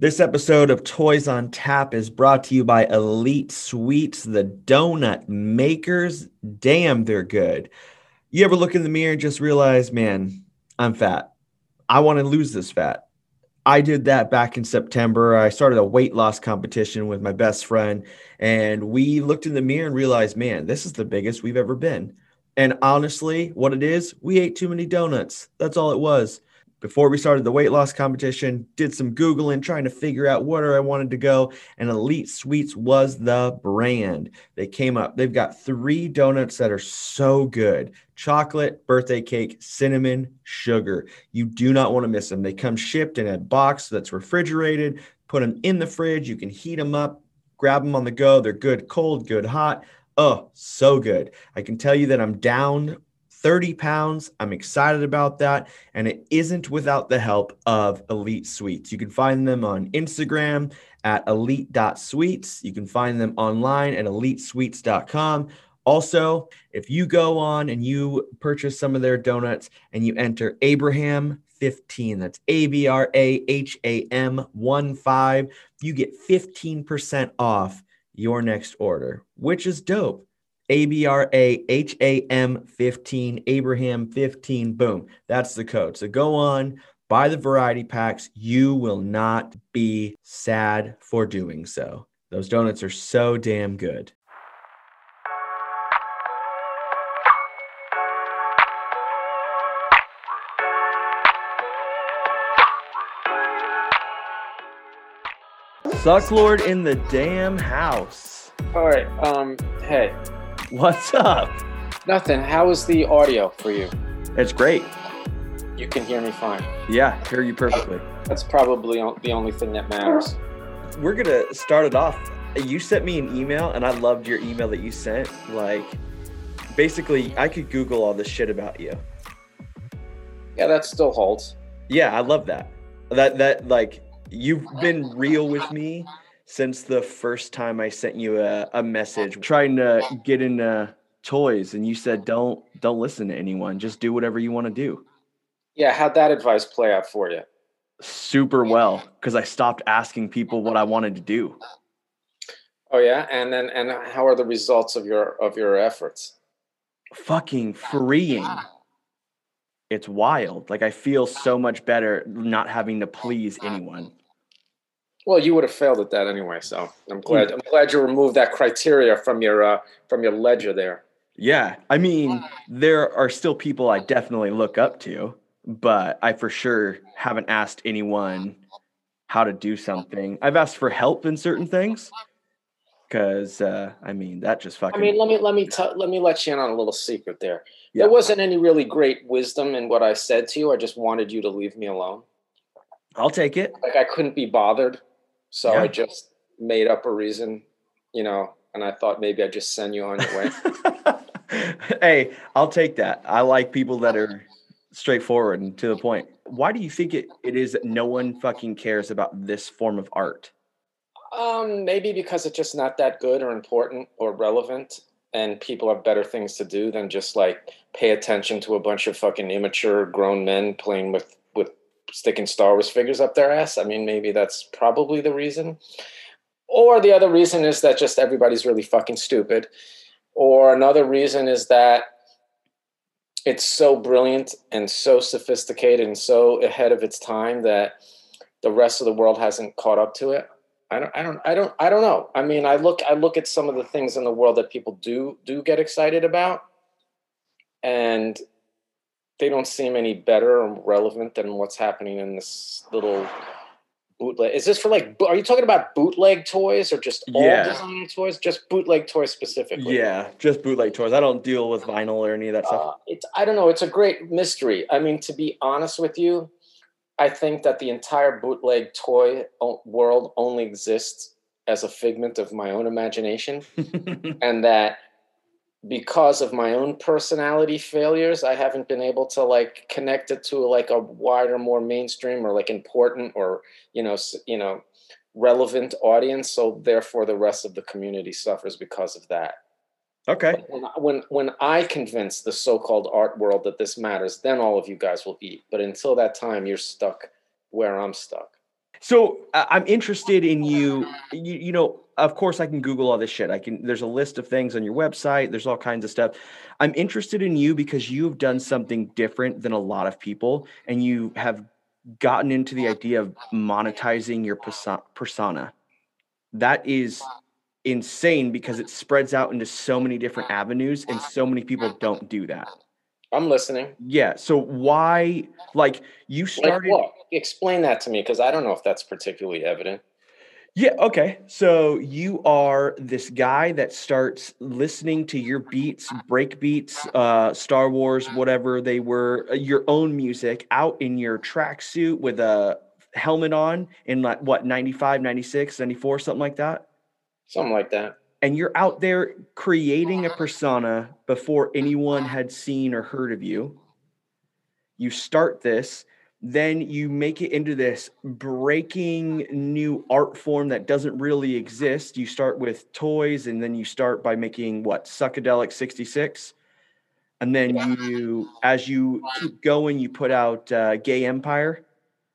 This episode of Toys on Tap is brought to you by Elite Sweets, the donut makers. Damn, they're good. You ever look in the mirror and just realize, man, I'm fat. I want to lose this fat. I did that back in September. I started a weight loss competition with my best friend, and we looked in the mirror and realized, man, this is the biggest we've ever been. And honestly, what it is, we ate too many donuts. That's all it was before we started the weight loss competition, did some Googling trying to figure out where I wanted to go. And Elite Sweets was the brand. They came up, they've got three donuts that are so good chocolate, birthday cake, cinnamon, sugar. You do not want to miss them. They come shipped in a box that's refrigerated, put them in the fridge. You can heat them up, grab them on the go. They're good cold, good hot. Oh, so good. I can tell you that I'm down 30 pounds. I'm excited about that. And it isn't without the help of Elite Sweets. You can find them on Instagram at elite.sweets. You can find them online at elitesweets.com. Also, if you go on and you purchase some of their donuts and you enter Abraham 15, that's A B R A H A M 1 5, you get 15% off your next order, which is dope. A B R A H A M 15, Abraham 15. Boom. That's the code. So go on, buy the variety packs. You will not be sad for doing so. Those donuts are so damn good. Sucklord in the damn house. All right. Um. Hey, What's up? Nothing. How is the audio for you? It's great. You can hear me fine. Yeah, hear you perfectly. That's probably the only thing that matters. We're gonna start it off. You sent me an email, and I loved your email that you sent. Like, basically, I could Google all this shit about you. Yeah, that still holds. Yeah, I love that. That that like you've been real with me since the first time I sent you a, a message trying to get into toys, and you said don't don't listen to anyone, just do whatever you want to do. Yeah, how'd that advice play out for you? Super well, because I stopped asking people what I wanted to do. Oh yeah, and then and how are the results of your of your efforts? Fucking freeing. It's wild. Like I feel so much better not having to please anyone. Well, you would have failed at that anyway, so I'm glad. I'm glad you removed that criteria from your uh, from your ledger there. Yeah. I mean, there are still people I definitely look up to, but I for sure haven't asked anyone how to do something. I've asked for help in certain things because, uh, I mean, that just fucking. I mean, let me let me t- let me let you in on a little secret there. Yeah. There wasn't any really great wisdom in what I said to you. I just wanted you to leave me alone. I'll take it. Like I couldn't be bothered, so Yeah. I just made up a reason, you know. And I thought maybe I'd just send you on your way. hey, I'll take that. I like people that are straightforward and to the point. Why do you think it, it is that no one fucking cares about this form of art? Um, maybe because it's just not that good or important or relevant, and people have better things to do than just like pay attention to a bunch of fucking immature grown men playing with with sticking Star Wars figures up their ass. I mean, maybe that's probably the reason. Or the other reason is that just everybody's really fucking stupid. Or another reason is that it's so brilliant and so sophisticated and so ahead of its time that the rest of the world hasn't caught up to it. I don't, I don't, I don't, I don't know. I mean, I look, I look at some of the things in the world that people do do get excited about, and they don't seem any better or relevant than what's happening in this little bootleg. Is this for like? Are you talking about bootleg toys or just all Yeah. designer toys? Just bootleg toys specifically? Yeah, just bootleg toys. I don't deal with vinyl or any of that stuff. Uh, it's I don't know. It's a great mystery. I mean, to be honest with you, I think that the entire bootleg toy world only exists as a figment of my own imagination, and that because of my own personality failures, I haven't been able to like connect it to like a wider, more mainstream or like important or you know you know relevant audience. So therefore, the rest of the community suffers because of that okay. when, when when I convince the so-called art world that this matters, then all of you guys will eat. But until that time, you're stuck where I'm stuck. So uh, I'm interested in you, you. You know, of course, I can Google all this shit. I can. There's a list of things on your website. There's all kinds of stuff. I'm interested in you because you have done something different than a lot of people, and you have gotten into the idea of monetizing your persona. That is insane because it spreads out into so many different avenues, and so many people don't do that. I'm listening. Yeah. So why, like, you started? Like Explain that to me because I don't know if that's particularly evident. Yeah. Okay. So you are this guy that starts listening to your beats, break beats, uh, Star Wars, whatever they were, uh, your own music out in your tracksuit with a helmet on in like what, 95, 96, 94, something like that? Something like that. And you're out there creating a persona before anyone had seen or heard of you. You start this then you make it into this breaking new art form that doesn't really exist. You start with toys, and then you start by making what Psychedelic 66. And then you, as you keep going, you put out uh, Gay Empire.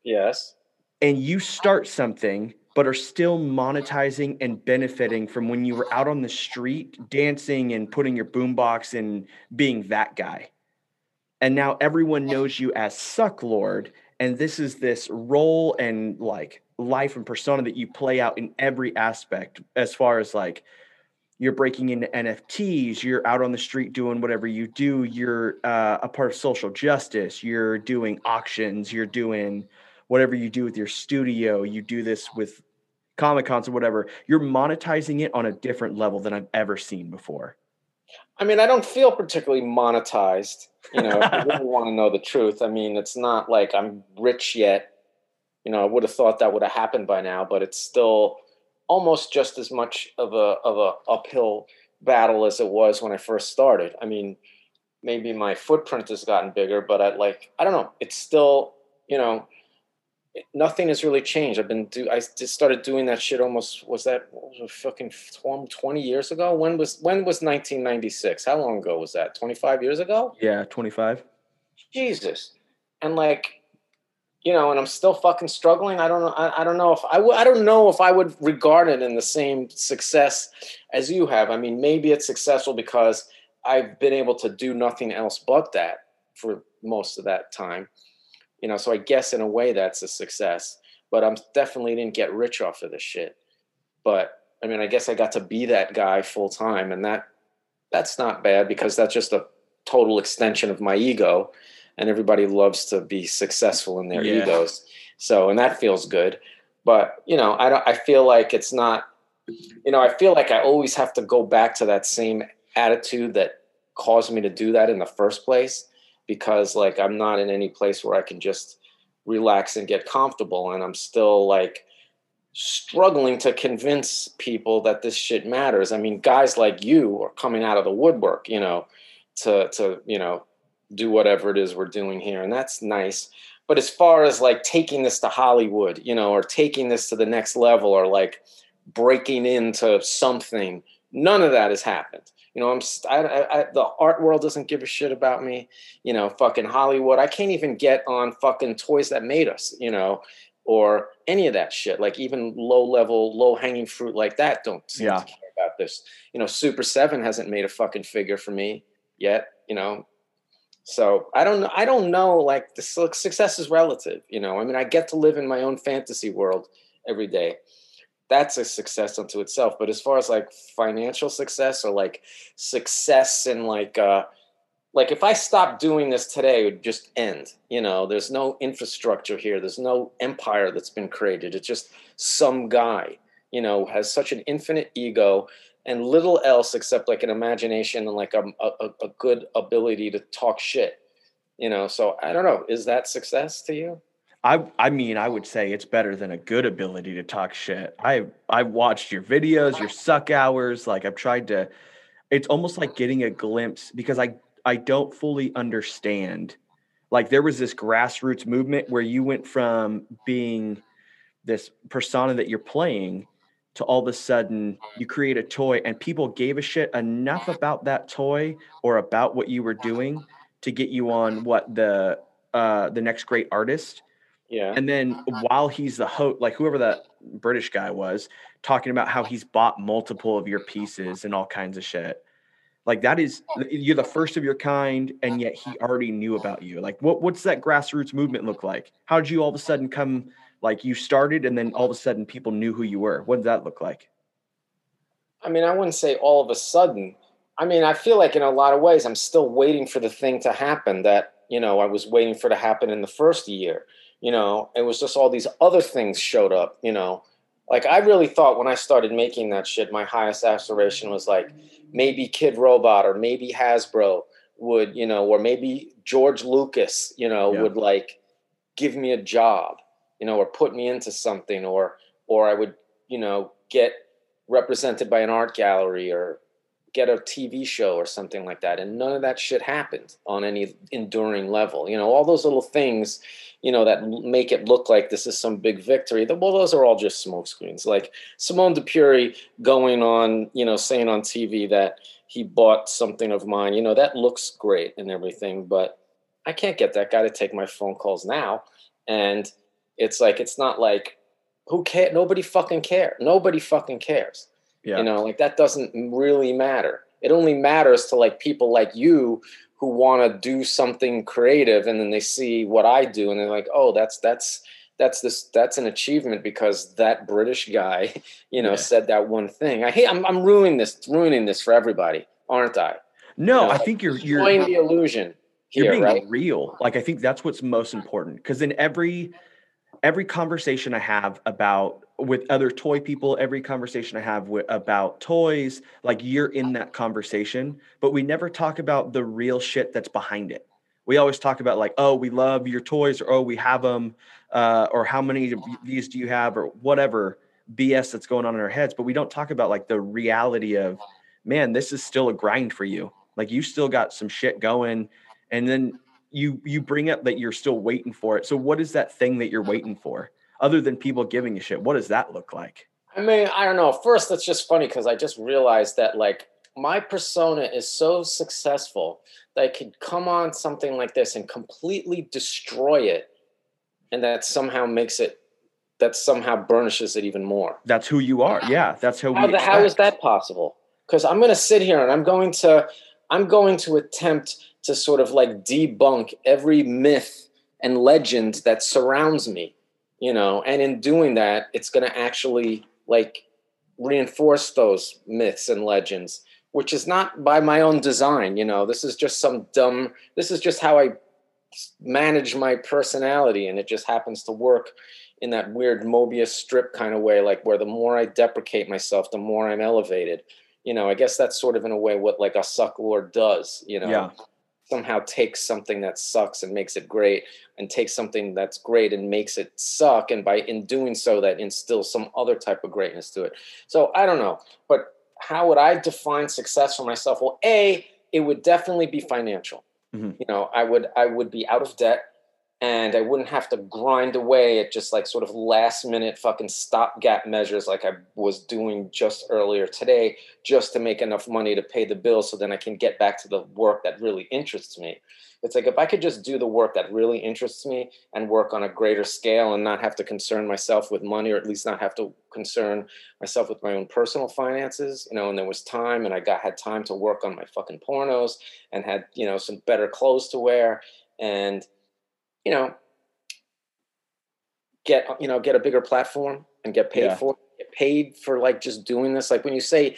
Yes. And you start something, but are still monetizing and benefiting from when you were out on the street dancing and putting your boombox and being that guy and now everyone knows you as Sucklord and this is this role and like life and persona that you play out in every aspect as far as like you're breaking into nfts you're out on the street doing whatever you do you're uh, a part of social justice you're doing auctions you're doing whatever you do with your studio you do this with comic cons or whatever you're monetizing it on a different level than i've ever seen before I mean, I don't feel particularly monetized. You know, if you really want to know the truth, I mean, it's not like I'm rich yet. You know, I would have thought that would have happened by now, but it's still almost just as much of a of a uphill battle as it was when I first started. I mean, maybe my footprint has gotten bigger, but I like I don't know. It's still you know nothing has really changed. I've been do I just started doing that shit almost was that was fucking 20 years ago? When was when was 1996? How long ago was that? 25 years ago? Yeah, 25. Jesus. And like you know, and I'm still fucking struggling. I don't know. I, I don't know if I I don't know if I would regard it in the same success as you have. I mean, maybe it's successful because I've been able to do nothing else but that for most of that time you know so i guess in a way that's a success but i'm definitely didn't get rich off of this shit. But i mean i guess i got to be that guy full time and that that's not bad because that's just a total extension of my ego and everybody loves to be successful in their yeah. egos. So and that feels good. But you know i don't i feel like it's not you know i feel like i always have to go back to that same attitude that caused me to do that in the first place because like I'm not in any place where I can just relax and get comfortable and I'm still like struggling to convince people that this shit matters. I mean, guys like you are coming out of the woodwork, you know, to to, you know, do whatever it is we're doing here and that's nice. But as far as like taking this to Hollywood, you know, or taking this to the next level or like breaking into something, none of that has happened. You know, I'm I, I, the art world doesn't give a shit about me. You know, fucking Hollywood. I can't even get on fucking toys that made us. You know, or any of that shit. Like even low level, low hanging fruit like that don't seem yeah. to care about this. You know, Super7 hasn't made a fucking figure for me yet. You know, so I don't know. I don't know. Like the success is relative. You know, I mean, I get to live in my own fantasy world every day that's a success unto itself. But as far as like financial success or like success and like uh like if I stop doing this today, it would just end. You know, there's no infrastructure here. There's no empire that's been created. It's just some guy, you know, has such an infinite ego and little else except like an imagination and like a, a, a good ability to talk shit. You know, so I don't know. Is that success to you? I I mean, I would say it's better than a good ability to talk shit. I I watched your videos, your suck hours. Like I've tried to. It's almost like getting a glimpse because I I don't fully understand. Like there was this grassroots movement where you went from being this persona that you're playing to all of a sudden you create a toy and people gave a shit enough about that toy or about what you were doing to get you on what the uh the next great artist Yeah. And then while he's the host, like whoever that British guy was, talking about how he's bought multiple of your pieces and all kinds of shit. Like that is you're the first of your kind, and yet he already knew about you. Like what what's that grassroots movement look like? How did you all of a sudden come like you started and then all of a sudden people knew who you were? What did that look like? I mean, I wouldn't say all of a sudden. I mean, I feel like in a lot of ways I'm still waiting for the thing to happen that, you know, I was waiting for to happen in the first year. You know, it was just all these other things showed up, you know. Like I really thought when I started making that shit, my highest aspiration was like maybe Kidrobot or maybe Hasbro would, you know, or maybe George Lucas, you know, yeah. would like give me a job, you know, or put me into something or or I would, you know, get represented by an art gallery or get a TV show or something like that. And none of that shit happened on any enduring level. You know, all those little things, you know, that make it look like this is some big victory. Well, those are all just smokescreens. Like Simon de Pury going on, you know, saying on TV that he bought something of mine, you know, that looks great and everything, but I can't get that guy to take my phone calls now. And it's like, it's not like, who care? Nobody fucking care. Nobody fucking cares. Yeah. You know, like that doesn't really matter. It only matters to like people like you who want to do something creative and then they see what I do and they're like, "Oh, that's that's that's this that's an achievement because that British guy, you know, yeah. said that one thing." I hate I'm I'm ruining this ruining this for everybody, aren't I? No, you know, I think you're you're playing the illusion. Here, you're being right? real. Like I think that's what's most important because in every every conversation I have about with other toy people, every conversation I have with, about toys, like you're in that conversation, but we never talk about the real shit that's behind it. We always talk about like, oh, we love your toys, or oh, we have them, uh, or how many of these do you have, or whatever BS that's going on in our heads. But we don't talk about like the reality of, man, this is still a grind for you. Like you still got some shit going, and then you you bring up that you're still waiting for it. So what is that thing that you're waiting for? Other than people giving a shit, what does that look like? I mean, I don't know. First, that's just funny because I just realized that like my persona is so successful that I could come on something like this and completely destroy it, and that somehow makes it that somehow burnishes it even more. That's who you are. Yeah, that's how. How, the, how is that possible? Because I'm going to sit here and I'm going to I'm going to attempt to sort of like debunk every myth and legend that surrounds me, you know, and in doing that, it's going to actually like reinforce those myths and legends, which is not by my own design, you know, this is just some dumb, this is just how I manage my personality and it just happens to work in that weird Mobius strip kind of way, like where the more I deprecate myself, the more I'm elevated. You know, I guess that's sort of in a way what like a suck lord does, you know. Yeah somehow takes something that sucks and makes it great and takes something that's great and makes it suck and by in doing so that instills some other type of greatness to it. So i don't know but how would i define success for myself? Well a it would definitely be financial. Mm-hmm. you know i would i would be out of debt and I wouldn't have to grind away at just like sort of last minute fucking stopgap measures like I was doing just earlier today, just to make enough money to pay the bills so then I can get back to the work that really interests me. It's like if I could just do the work that really interests me and work on a greater scale and not have to concern myself with money or at least not have to concern myself with my own personal finances, you know, and there was time and I got had time to work on my fucking pornos and had, you know, some better clothes to wear and you know, get you know get a bigger platform and get paid yeah. for get paid for like just doing this. Like when you say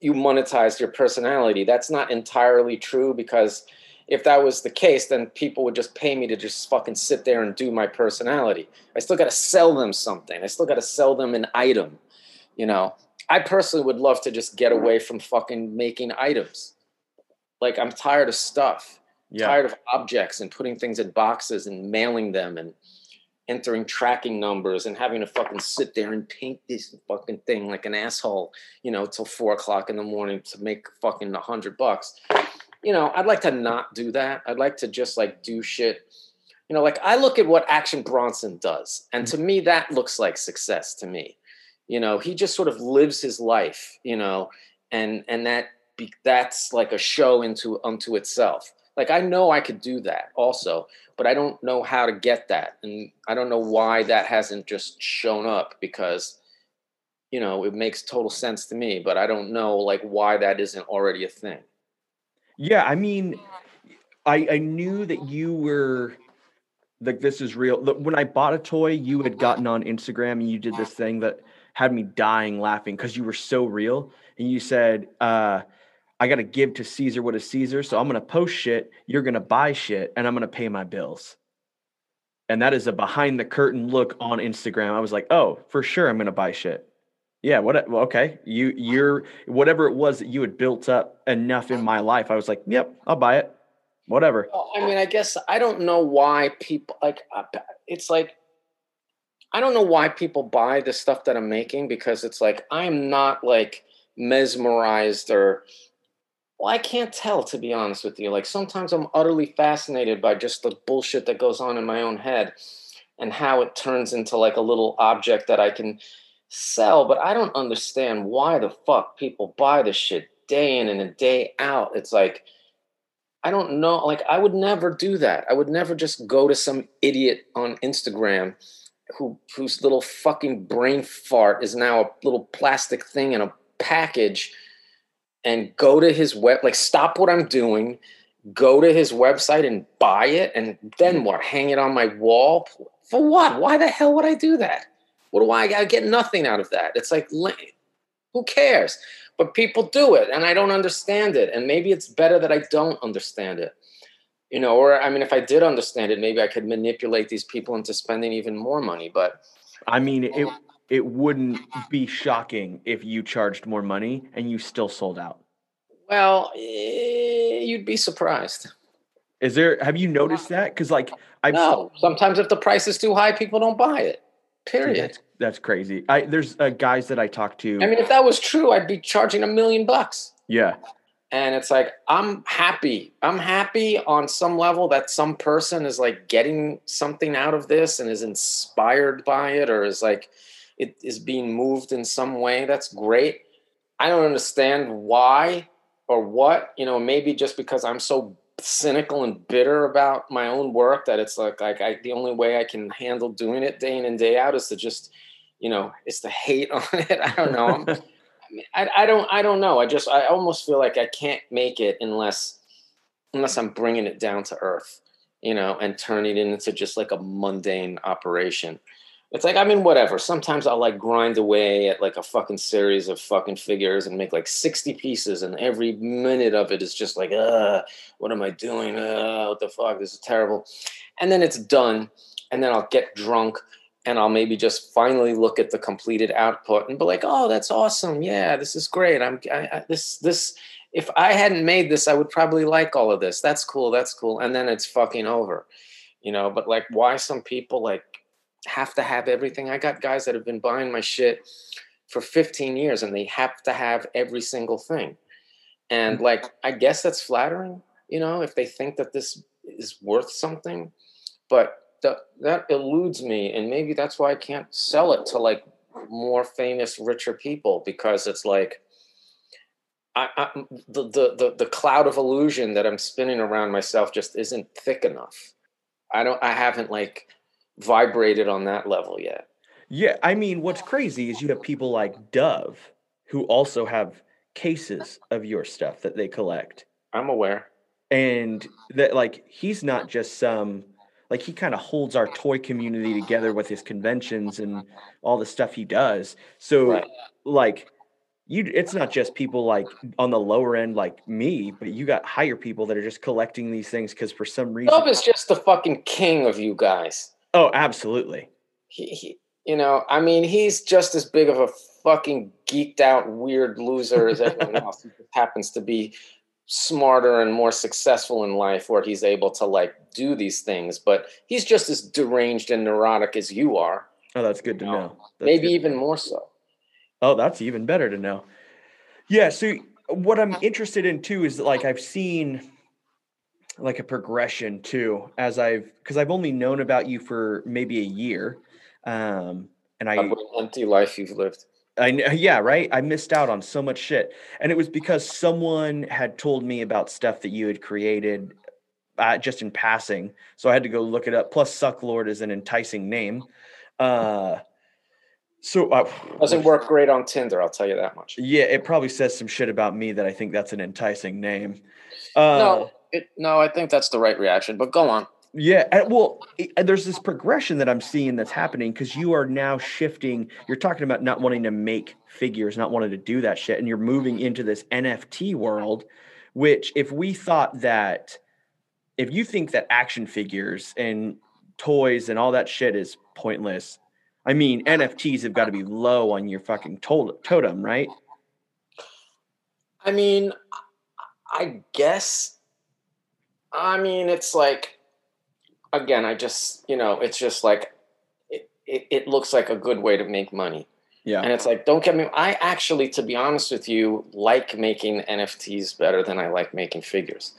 you monetize your personality, that's not entirely true because if that was the case, then people would just pay me to just fucking sit there and do my personality. I still got to sell them something. I still got to sell them an item. You know, I personally would love to just get away from fucking making items. Like I'm tired of stuff yeah. tired of objects and putting things in boxes and mailing them and entering tracking numbers and having to fucking sit there and paint this fucking thing like an asshole, you know, till four o'clock in the morning to make fucking a hundred bucks. You know, I'd like to not do that. I'd like to just like do shit. You know, like I look at what Action Bronson does, and to me, that looks like success to me. You know, he just sort of lives his life, you know, and and that be, that's like a show into unto itself Like I know I could do that also, but I don't know how to get that. And I don't know why that hasn't just shown up because you know, it makes total sense to me, but I don't know like why that isn't already a thing. Yeah, I mean, I I knew that you were like this is real. When I bought a toy, you had gotten on Instagram and you did this thing that had me dying laughing because you were so real. And you said, uh, I got to give to Caesar what is Caesar. So I'm going to post shit. You're going to buy shit and I'm going to pay my bills. And that is a behind the curtain look on Instagram. I was like, oh, for sure, I'm going to buy shit. Yeah. What? Well, okay. You, you're whatever it was that you had built up enough in my life. I was like, yep, I'll buy it. Whatever. I mean, I guess I don't know why people like. It's like I don't know why people buy the stuff that I'm making because it's like I'm not like mesmerized or well, I can't tell to be honest with you. Like sometimes I'm utterly fascinated by just the bullshit that goes on in my own head and how it turns into like a little object that I can sell, but I don't understand why the fuck people buy this shit day in and day out. It's like I don't know, like I would never do that. I would never just go to some idiot on Instagram who whose little fucking brain fart is now a little plastic thing in a package and go to his web like stop what I'm doing, go to his website and buy it and then mm. what? Hang it on my wall? For what? Why the hell would I do that? What do I, I get nothing out of that? It's like who cares? But people do it and I don't understand it and maybe it's better that I don't understand it you know or i mean if i did understand it maybe i could manipulate these people into spending even more money but i mean it it wouldn't be shocking if you charged more money and you still sold out. Well eh, you'd be surprised. Is there have you noticed that? Because like i no. sometimes if the price is too high people don't buy it. Period. that's, that's crazy. I there's uh, guys that i talk to i mean if that was true i'd be charging a million bucks. Yeah. And it's like i'm happy. I'm happy on some level that some person is like getting something out of this and is inspired by it or is like it is being moved in some way that's great i don't understand why or what you know maybe just because i'm so cynical and bitter about my own work that it's like like I, the only way i can handle doing it day in and day out is to just you know is to hate on it i don't know I, I don't I don't know. I just I almost feel like I can't make it unless unless I'm bringing it down to earth, you know, and turning it into just like a mundane operation. It's like I mean whatever. Sometimes I'll like grind away at like a fucking series of fucking figures and make like 60 pieces and every minute of it is just like uh what am I doing? Uh what the fuck? This is terrible. And then it's done and then I'll get drunk and I'll maybe just finally look at the completed output and be like, "Oh, that's awesome! Yeah, this is great. I'm I, I, this this. If I hadn't made this, I would probably like all of this. That's cool. That's cool." And then it's fucking over, you know. But like, why some people like have to have everything? I got guys that have been buying my shit for 15 years, and they have to have every single thing. And mm. like, I guess that's flattering, you know, if they think that this is worth something, but that that eludes me and maybe that's why i can't sell it to like more famous richer people because it's like I, I, the, the the the cloud of illusion that i'm spinning around myself just isn't thick enough i don't i haven't like vibrated on that level yet yeah i mean what's crazy is you have people like Dov who also have cases of your stuff that they collect i'm aware and that like he's not just some like he kind of holds our toy community together with his conventions and all the stuff he does. So right. like you it's not just people like on the lower end like me, but you got higher people that are just collecting these things because for some reason Dov is just the fucking king of you guys. Oh, absolutely. He, he you know, I mean, he's just as big of a fucking geeked out weird loser as everyone else. He just happens to be smarter and more successful in life where he's able to like do these things but he's just as deranged and neurotic as you are oh that's good to know, know. maybe even more so oh that's even better to know yeah so what i'm interested in too is like i've seen like a progression too as i've because i've only known about you for maybe a year um and i what empty life you've lived I yeah, right. I missed out on so much shit, and it was because someone had told me about stuff that you had created uh, just in passing, so I had to go look it up. Plus, Sucklord is an enticing name. Uh, so uh, doesn't work great on Tinder. I'll tell you that much. Yeah, it probably says some shit about me that I think that's an enticing name. Uh, no, it, no, I think that's the right reaction. But go on. Yeah, well, there's this progression that I'm seeing that's happening because you are now shifting. You're talking about not wanting to make figures, not wanting to do that shit, and you're moving into this NFT world. Which, if we thought that, if you think that action figures and toys and all that shit is pointless, I mean, NFTs have got to be low on your fucking totem, right? I mean, I guess. I mean, it's like, again, I just, you know, it's just like, it, it, it looks like a good way to make money. Yeah. And it's like, don't get me, I actually, to be honest with you, like making NFTs better than I like making figures.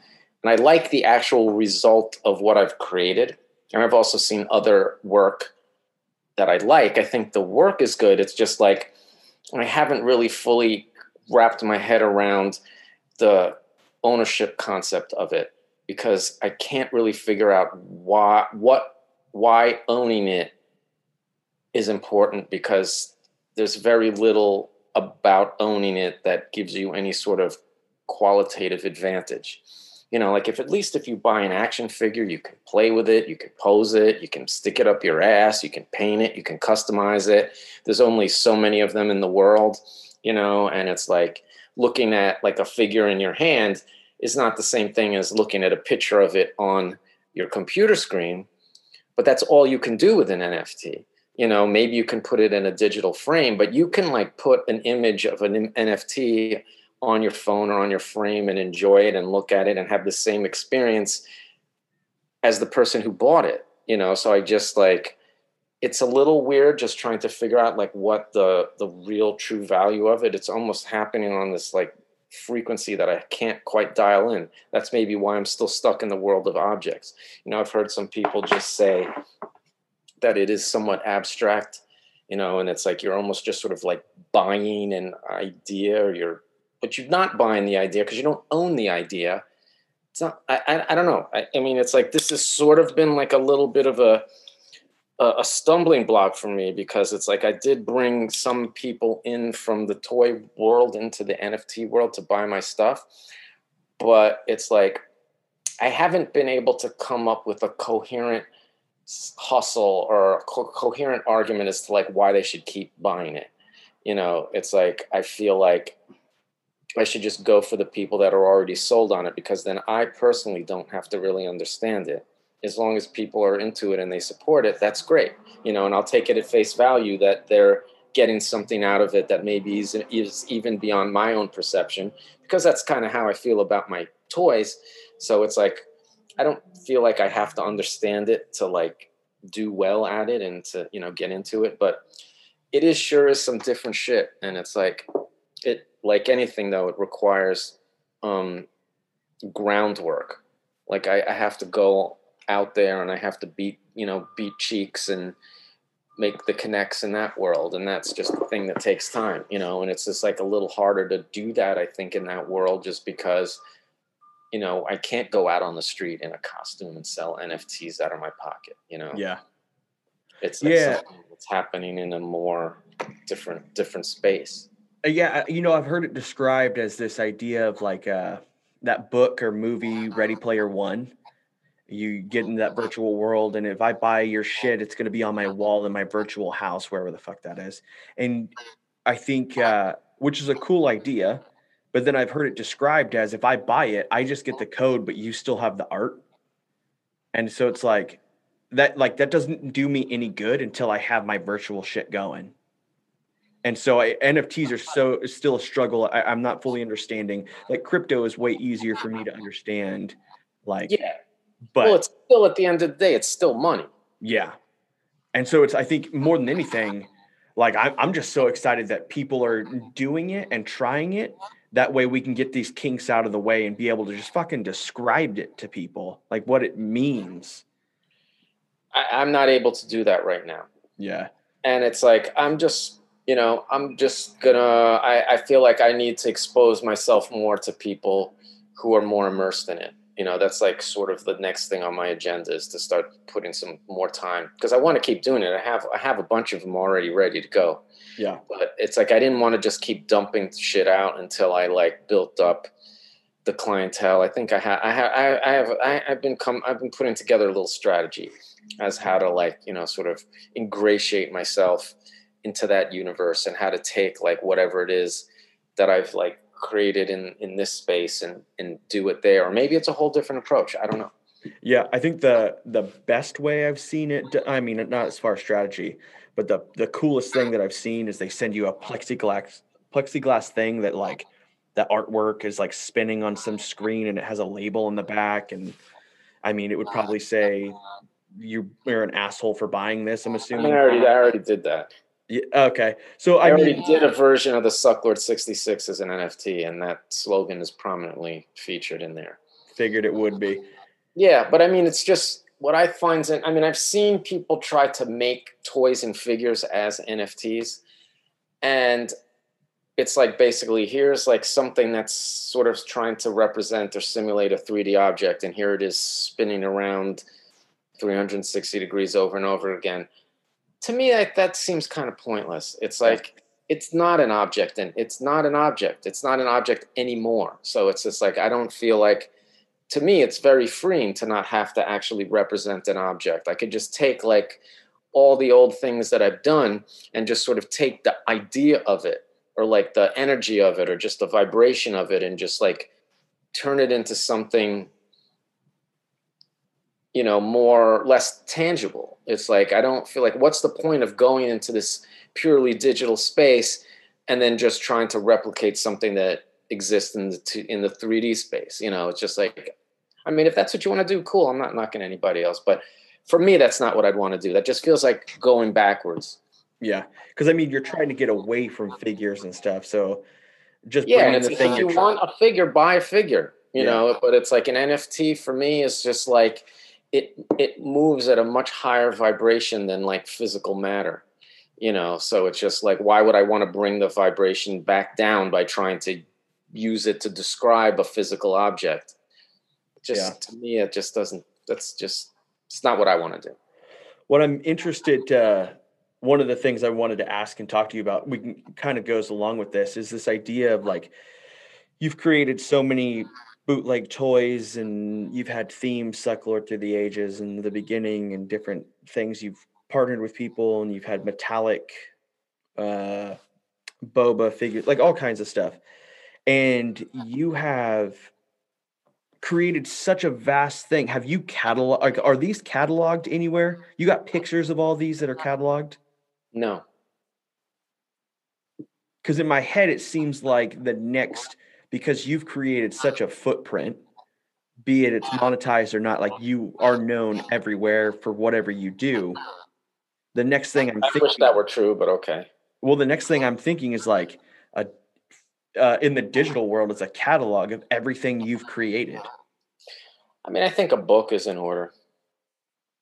And I like the actual result of what I've created. And I've also seen other work that I like. I think the work is good. It's just like I haven't really fully wrapped my head around the ownership concept of it because I can't really figure out why what why owning it is important because there's very little about owning it that gives you any sort of qualitative advantage. You know like if at least if you buy an action figure you can play with it you can pose it you can stick it up your ass you can paint it you can customize it. There's only so many of them in the world you know and it's like looking at like a figure in your hand is not the same thing as looking at a picture of it on your computer screen but that's all you can do with an nft you know maybe you can put it in a digital frame but you can like put an image of an nft on your phone or on your frame and enjoy it and look at it and have the same experience as the person who bought it you know? So i just like it's a little weird just trying to figure out like what the the real true value of it. It's almost happening on this like frequency that i can't quite dial in that's maybe why i'm still stuck in the world of objects you know i've heard some people just say that it is somewhat abstract you know and it's like you're almost just sort of like buying an idea or you're but you're not buying the idea because you don't own the idea. It's not. I. I, I don't know. I, I, mean, it's like this has sort of been like a little bit of a, a a stumbling block for me because it's like I did bring some people in from the toy world into the NFT world to buy my stuff, but it's like I haven't been able to come up with a coherent hustle or a co- coherent argument as to like why they should keep buying it. You know, it's like I feel like I should just go for the people that are already sold on it because then I personally don't have to really understand it. As long as people are into it and they support it, that's great. You know, and I'll take it at face value that they're getting something out of it that maybe is, is even beyond my own perception because that's kind of how I feel about my toys. So it's like I don't feel like I have to understand it to like do well at it and to, you know, get into it, but it is sure is some different shit and it's like it like anything though, it requires um, groundwork. Like I, I have to go out there and I have to beat, you know, beat cheeks and make the connects in that world. And that's just the thing that takes time, you know, and it's just like a little harder to do that, I think, in that world just because, you know, I can't go out on the street in a costume and sell NFTs out of my pocket, you know? Yeah. It's like yeah. It's happening in a more different, different space. Uh, yeah, uh, you know, I've heard it described as this idea of like uh, that book or movie Ready Player One. You get in that virtual world, and if I buy your shit, it's going to be on my wall in my virtual house, wherever the fuck that is. And I think, uh, which is a cool idea, but then I've heard it described as if I buy it, I just get the code, but you still have the art. And so it's like that, like that doesn't do me any good until I have my virtual shit going and so I, NFTs are so still a struggle. I, am not fully understanding. Like crypto is way easier for me to understand. Like, yeah, but well, it's still at the end of the day, it's still money. Yeah, and so it's I think more than anything, like I'm I'm just so excited that people are doing it and trying it. That way we can get these kinks out of the way and be able to just fucking describe it to people, like what it means. I, I'm not able to do that right now. Yeah, and it's like I'm just you know, I'm just gonna, I, I feel like I need to expose myself more to people who are more immersed in it. You know that's like sort of the next thing on my agenda is to start putting some more time because i want to keep doing it. I have i have a bunch of them already ready to go. Yeah. But it's like i didn't want to just keep dumping shit out until i like built up the clientele. I think i have i have i have I, i've been come i've been putting together a little strategy as how to like you know sort of ingratiate myself into that universe and how to take like whatever it is that i've like created in in this space and and do it there. Or maybe it's a whole different approach. I don't know. Yeah i think the the best way i've seen it i mean not as far as strategy but the the coolest thing that i've seen is they send you a plexiglass plexiglass thing that like the artwork is like spinning on some screen and it has a label in the back. And i mean it would probably say you are an asshole for buying this i'm assuming I, mean, I already i already did that yeah, okay. So I, I already mean, did a version of the Sucklord 66 as an NFT, and that slogan is prominently featured in there. Figured it would be. Yeah, but I mean, it's just what I find. In, I mean, I've seen people try to make toys and figures as NFTs, and it's like basically here's like something that's sort of trying to represent or simulate a 3D object, and here it is spinning around 360 degrees over and over again to me that, that seems kind of pointless. It's like it's not an object and it's not an object. It's not an object anymore. So it's just like i don't feel like to me it's very freeing to not have to actually represent an object. I could just take like all the old things that i've done and just sort of take the idea of it or like the energy of it or just the vibration of it and just like turn it into something you know more less tangible. It's like i don't feel like what's the point of going into this purely digital space and then just trying to replicate something that exists in the in the 3d space? You know it's just like i mean if that's what you want to do cool i'm not knocking anybody else but for me that's not what i'd want to do. That just feels like going backwards. Yeah because i mean you're trying to get away from figures and stuff so just yeah the thing if you want a figure buy a figure you yeah. know but it's like an nft for me is just like it it moves at a much higher vibration than like physical matter you know? So it's just like why would i want to bring the vibration back down by trying to use it to describe a physical object? Just yeah. to me it just doesn't that's just it's not what i want to do. What i'm interested uh one of the things i wanted to ask and talk to you about we can, kind of goes along with this is this idea of like you've created so many bootleg toys and you've had themes Sucklord through the ages and the beginning and different things. You've partnered with people and you've had metallic uh boba figures like all kinds of stuff. And you have created such a vast thing. Have you catalog like, are these cataloged anywhere? You got pictures of all these that are cataloged? No. Because in my head it seems like the next because you've created such a footprint be it it's monetized or not like you are known everywhere for whatever you do the next thing i'm I thinking, wish that were true but okay. Well the next thing i'm thinking is like a uh, in the digital world it's a catalog of everything you've created. I mean i think a book is in order.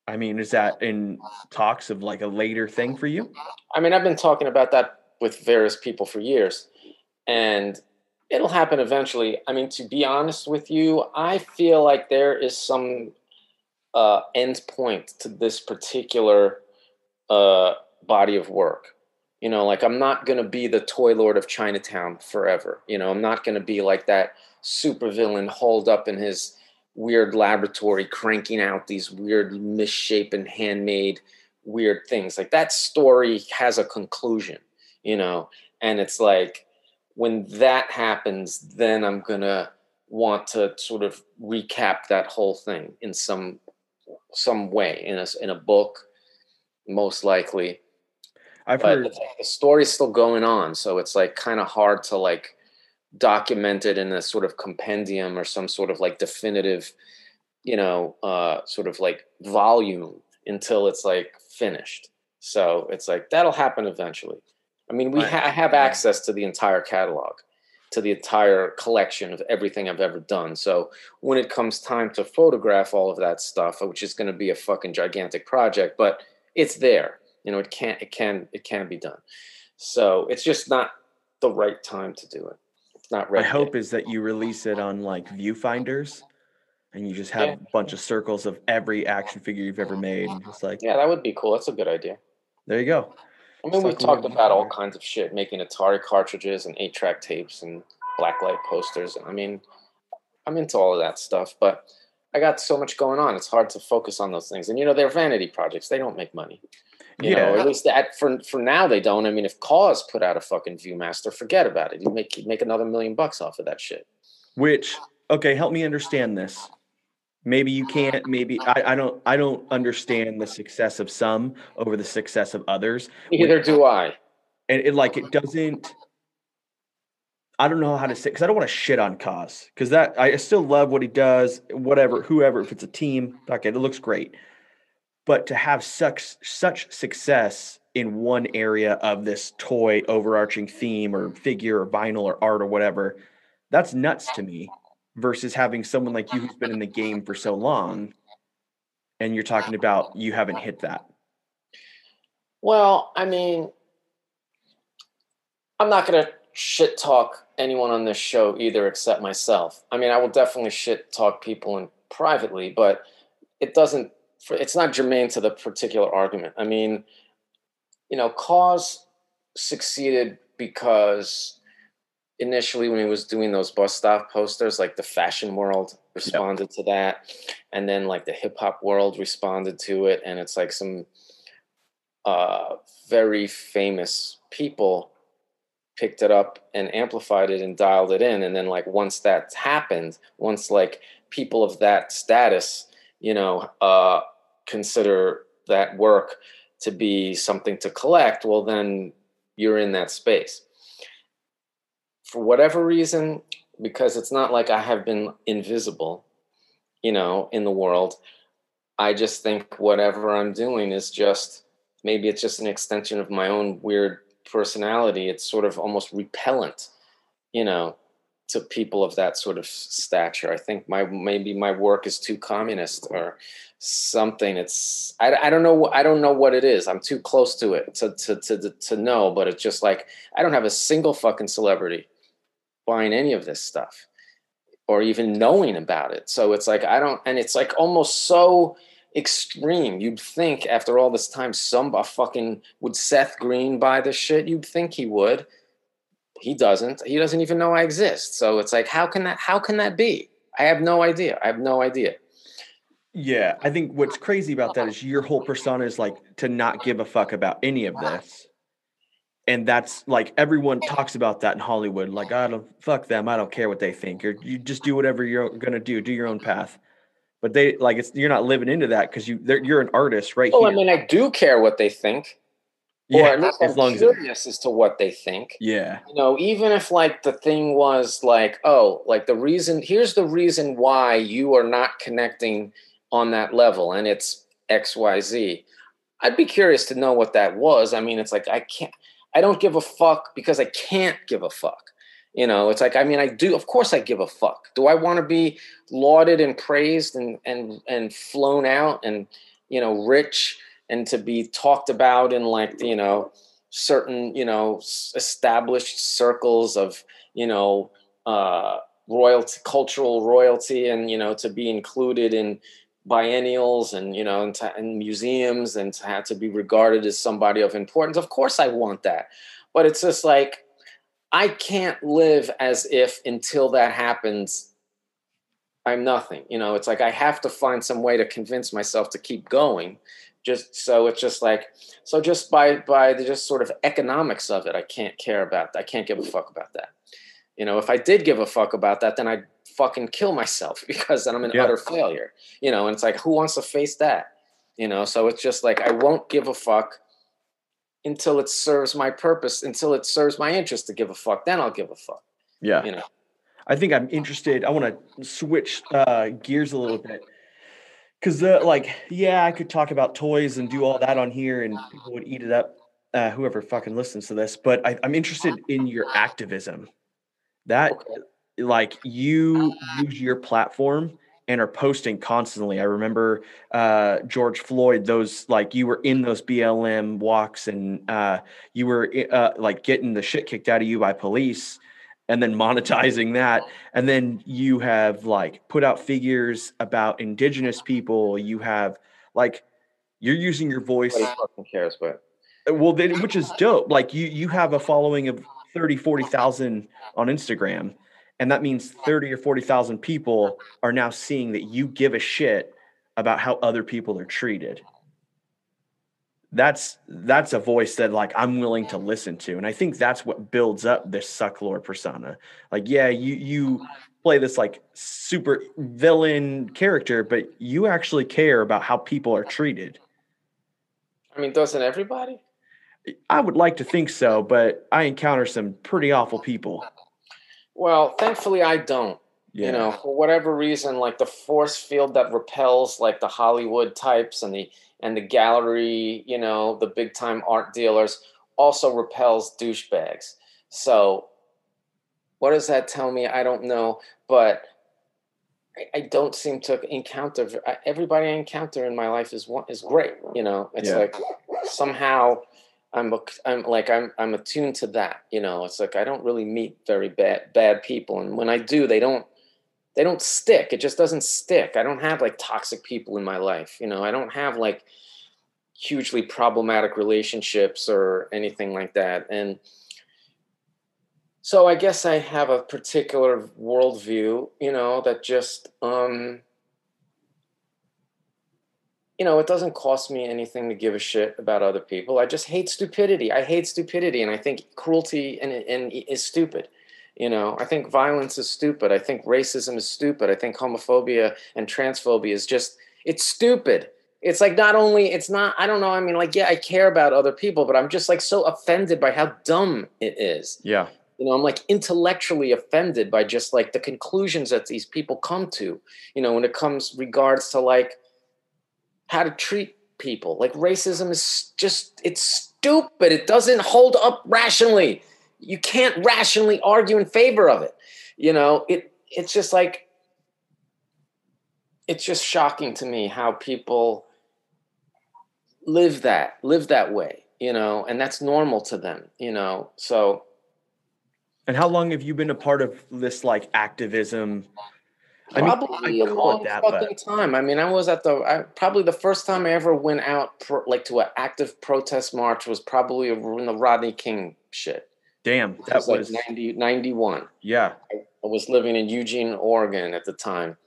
I mean is that in talks of like a later thing for you? I mean i've been talking about that with various people for years and it'll happen eventually. I mean, to be honest with you, I feel like there is some uh, end point to this particular uh, body of work. You know, like I'm not going to be the toy lord of Chinatown forever. You know, I'm not going to be like that supervillain holed up in his weird laboratory cranking out these weird misshapen handmade weird things. Like that story has a conclusion, you know, and it's like when that happens, then I'm gonna want to sort of recap that whole thing in some some way in a in a book, most likely. I've but heard the story's still going on, so it's like kind of hard to like document it in a sort of compendium or some sort of like definitive, you know, uh, sort of like volume until it's like finished. So it's like that'll happen eventually. I mean, we ha- have access to the entire catalog, to the entire collection of everything I've ever done. So when it comes time to photograph all of that stuff, which is going to be a fucking gigantic project, but it's there. You know, it can it can it can be done. So it's just not the right time to do it. It's not ready. My hope is that you release it on like viewfinders and you just have Yeah. a bunch of circles of every action figure you've ever made, and just like Yeah, that would be cool. That's a good idea. there you go. I mean, we've talked about all kinds of shit, making Atari cartridges and eight-track tapes and blacklight posters. I mean, I'm into all of that stuff, but I got so much going on. It's hard to focus on those things. And you know, they're vanity projects. They don't make money. You know, at least that for for now they don't. I mean, if KAWS put out a fucking ViewMaster, forget about it. You make you make another million bucks off of that shit. Which okay, help me understand this. Maybe you can't. Maybe I, I don't. I don't understand the success of some over the success of others. Neither do I. and it like it doesn't i don't know how to say because i don't want to shit on KAWS because that i still love what he does whatever whoever if it's a team okay it looks great but to have such such success in one area of this toy overarching theme or figure or vinyl or art or whatever that's nuts to me versus having someone like you who's been in the game for so long and you're talking about you haven't hit that Well, I mean, I'm not going to shit talk anyone on this show either except myself. I mean, I will definitely shit talk people in privately, but it doesn't it's not germane to the particular argument. I mean, you know, KAWS succeeded because initially when he was doing those bus stop posters like the fashion world responded to that. And then like the hip hop world responded to it. And it's like some uh, very famous people picked it up and amplified it and dialed it in. And then like once that happened once like people of that status you know uh, consider that work to be something to collect well then you're in that space for whatever reason because it's not like i have been invisible you know in the world i just think whatever i'm doing is just maybe it's just an extension of my own weird personality. It's sort of almost repellent you know to people of that sort of stature. I think my maybe my work is too communist or something. It's i, I don't know i don't know what it is. I'm too close to it to, to to to know but it's just like i don't have a single fucking celebrity buying any of this stuff or even knowing about it so it's like i don't and it's like almost so extreme. You'd think after all this time, some fucking would Seth Green buy this shit? You'd think he would. He doesn't. He doesn't even know I exist. So it's like, how can that? How can that be? I have no idea. I have no idea. Yeah, I think what's crazy about that is your whole persona is like to not give a fuck about any of this. And that's like everyone talks about that in Hollywood. Like, I don't fuck them. I don't care what they think. Or you just do whatever you're gonna do. Do your own path. But they like it's you're not living into that because you you're an artist right Well, here. I mean, I do care what they think, or yeah, at least I'm as long as curious as to what they think. yeah, you know even if like the thing was like oh like the reason here's the reason why you are not connecting on that level and it's xyz i'd be curious to know what that was i mean it's like i can't i don't give a fuck because i can't give a fuck. You know it's like i mean i do of course i give a fuck. Do i want to be lauded and praised and and and flown out and you know rich and to be talked about in like you know certain you know established circles of you know uh royalty cultural royalty and you know to be included in biennials and you know and, to, and museums and to have to be regarded as somebody of importance. Of course i want that. But it's just like i can't live as if until that happens i'm nothing you know? It's like i have to find some way to convince myself to keep going. Just so it's just like so just by by the just sort of economics of it i can't care about that i can't give a fuck about that. You know if i did give a fuck about that then i'd fucking kill myself because then i'm an Yeah. utter failure you know and it's like who wants to face that you know so it's just like i won't give a fuck until it serves my purpose until it serves my interest to give a fuck then i'll give a fuck yeah. you know I think I'm interested. I want to switch uh, gears a little bit because, uh, like, yeah, I could talk about toys and do all that on here, and people would eat it up. Uh, whoever fucking listens to this, but I, I'm interested in your activism. That, Okay. Like, you use your platform and are posting constantly. I remember uh, George Floyd; those like you were in those BLM walks, and uh, you were uh, like getting the shit kicked out of you by police and then monetizing that. And then you have like put out figures about indigenous people. You have like you're using your voice fucking cares, but well then which is dope. Like you you have a following of 30 40,000 on Instagram and that means 30 or 40,000 people are now seeing that you give a shit about how other people are treated that's that's a voice that like I'm willing to listen to. And I think that's what builds up this Sucklord persona. Like, yeah, you you play this like super villain character, but you actually care about how people are treated. I mean, doesn't everybody? I would like to think so, but I encounter some pretty awful people. Well, thankfully, I don't. Yeah. You know, for whatever reason, like the force field that repels like the Hollywood types and the and the gallery, you know, the big time art dealers also repels douchebags. So, what does that tell me? I don't know, but I, I don't seem to encounter everybody I encounter in my life is one is great. You know, it's Yeah. like somehow I'm a- I'm like I'm I'm attuned to that. You know, it's like I don't really meet very bad bad people, and when I do, they don't they don't stick. It just doesn't stick. I don't have like toxic people in my life. You know, I don't have like hugely problematic relationships or anything like that. And so I guess I have a particular worldview, you know, that just um you know, it doesn't cost me anything to give a shit about other people. I just hate stupidity. I hate stupidity, and I think cruelty and, and is stupid. You know, I think violence is stupid. I think racism is stupid. I think homophobia and transphobia is just it's stupid. It's like not only it's not. I don't know. I mean, like yeah, I care about other people, but I'm just like so offended by how dumb it is Yeah. you know i'm like intellectually offended by just like the conclusions that these people come to you know when it comes regards to like how to treat people. Like racism is just it's stupid. It doesn't hold up rationally. You can't rationally argue in favor of it. You know it it's just like it's just shocking to me how people live that live that way you know and that's normal to them you know. So And how long have you been a part of this like activism? I mean, probably I a long that, fucking but- time. I mean, I was at the I, probably the first time I ever went out pro, like to an active protest march was probably in the Rodney King shit. Damn, that was like 90, 91. yeah. I was living in Eugene, Oregon at the time,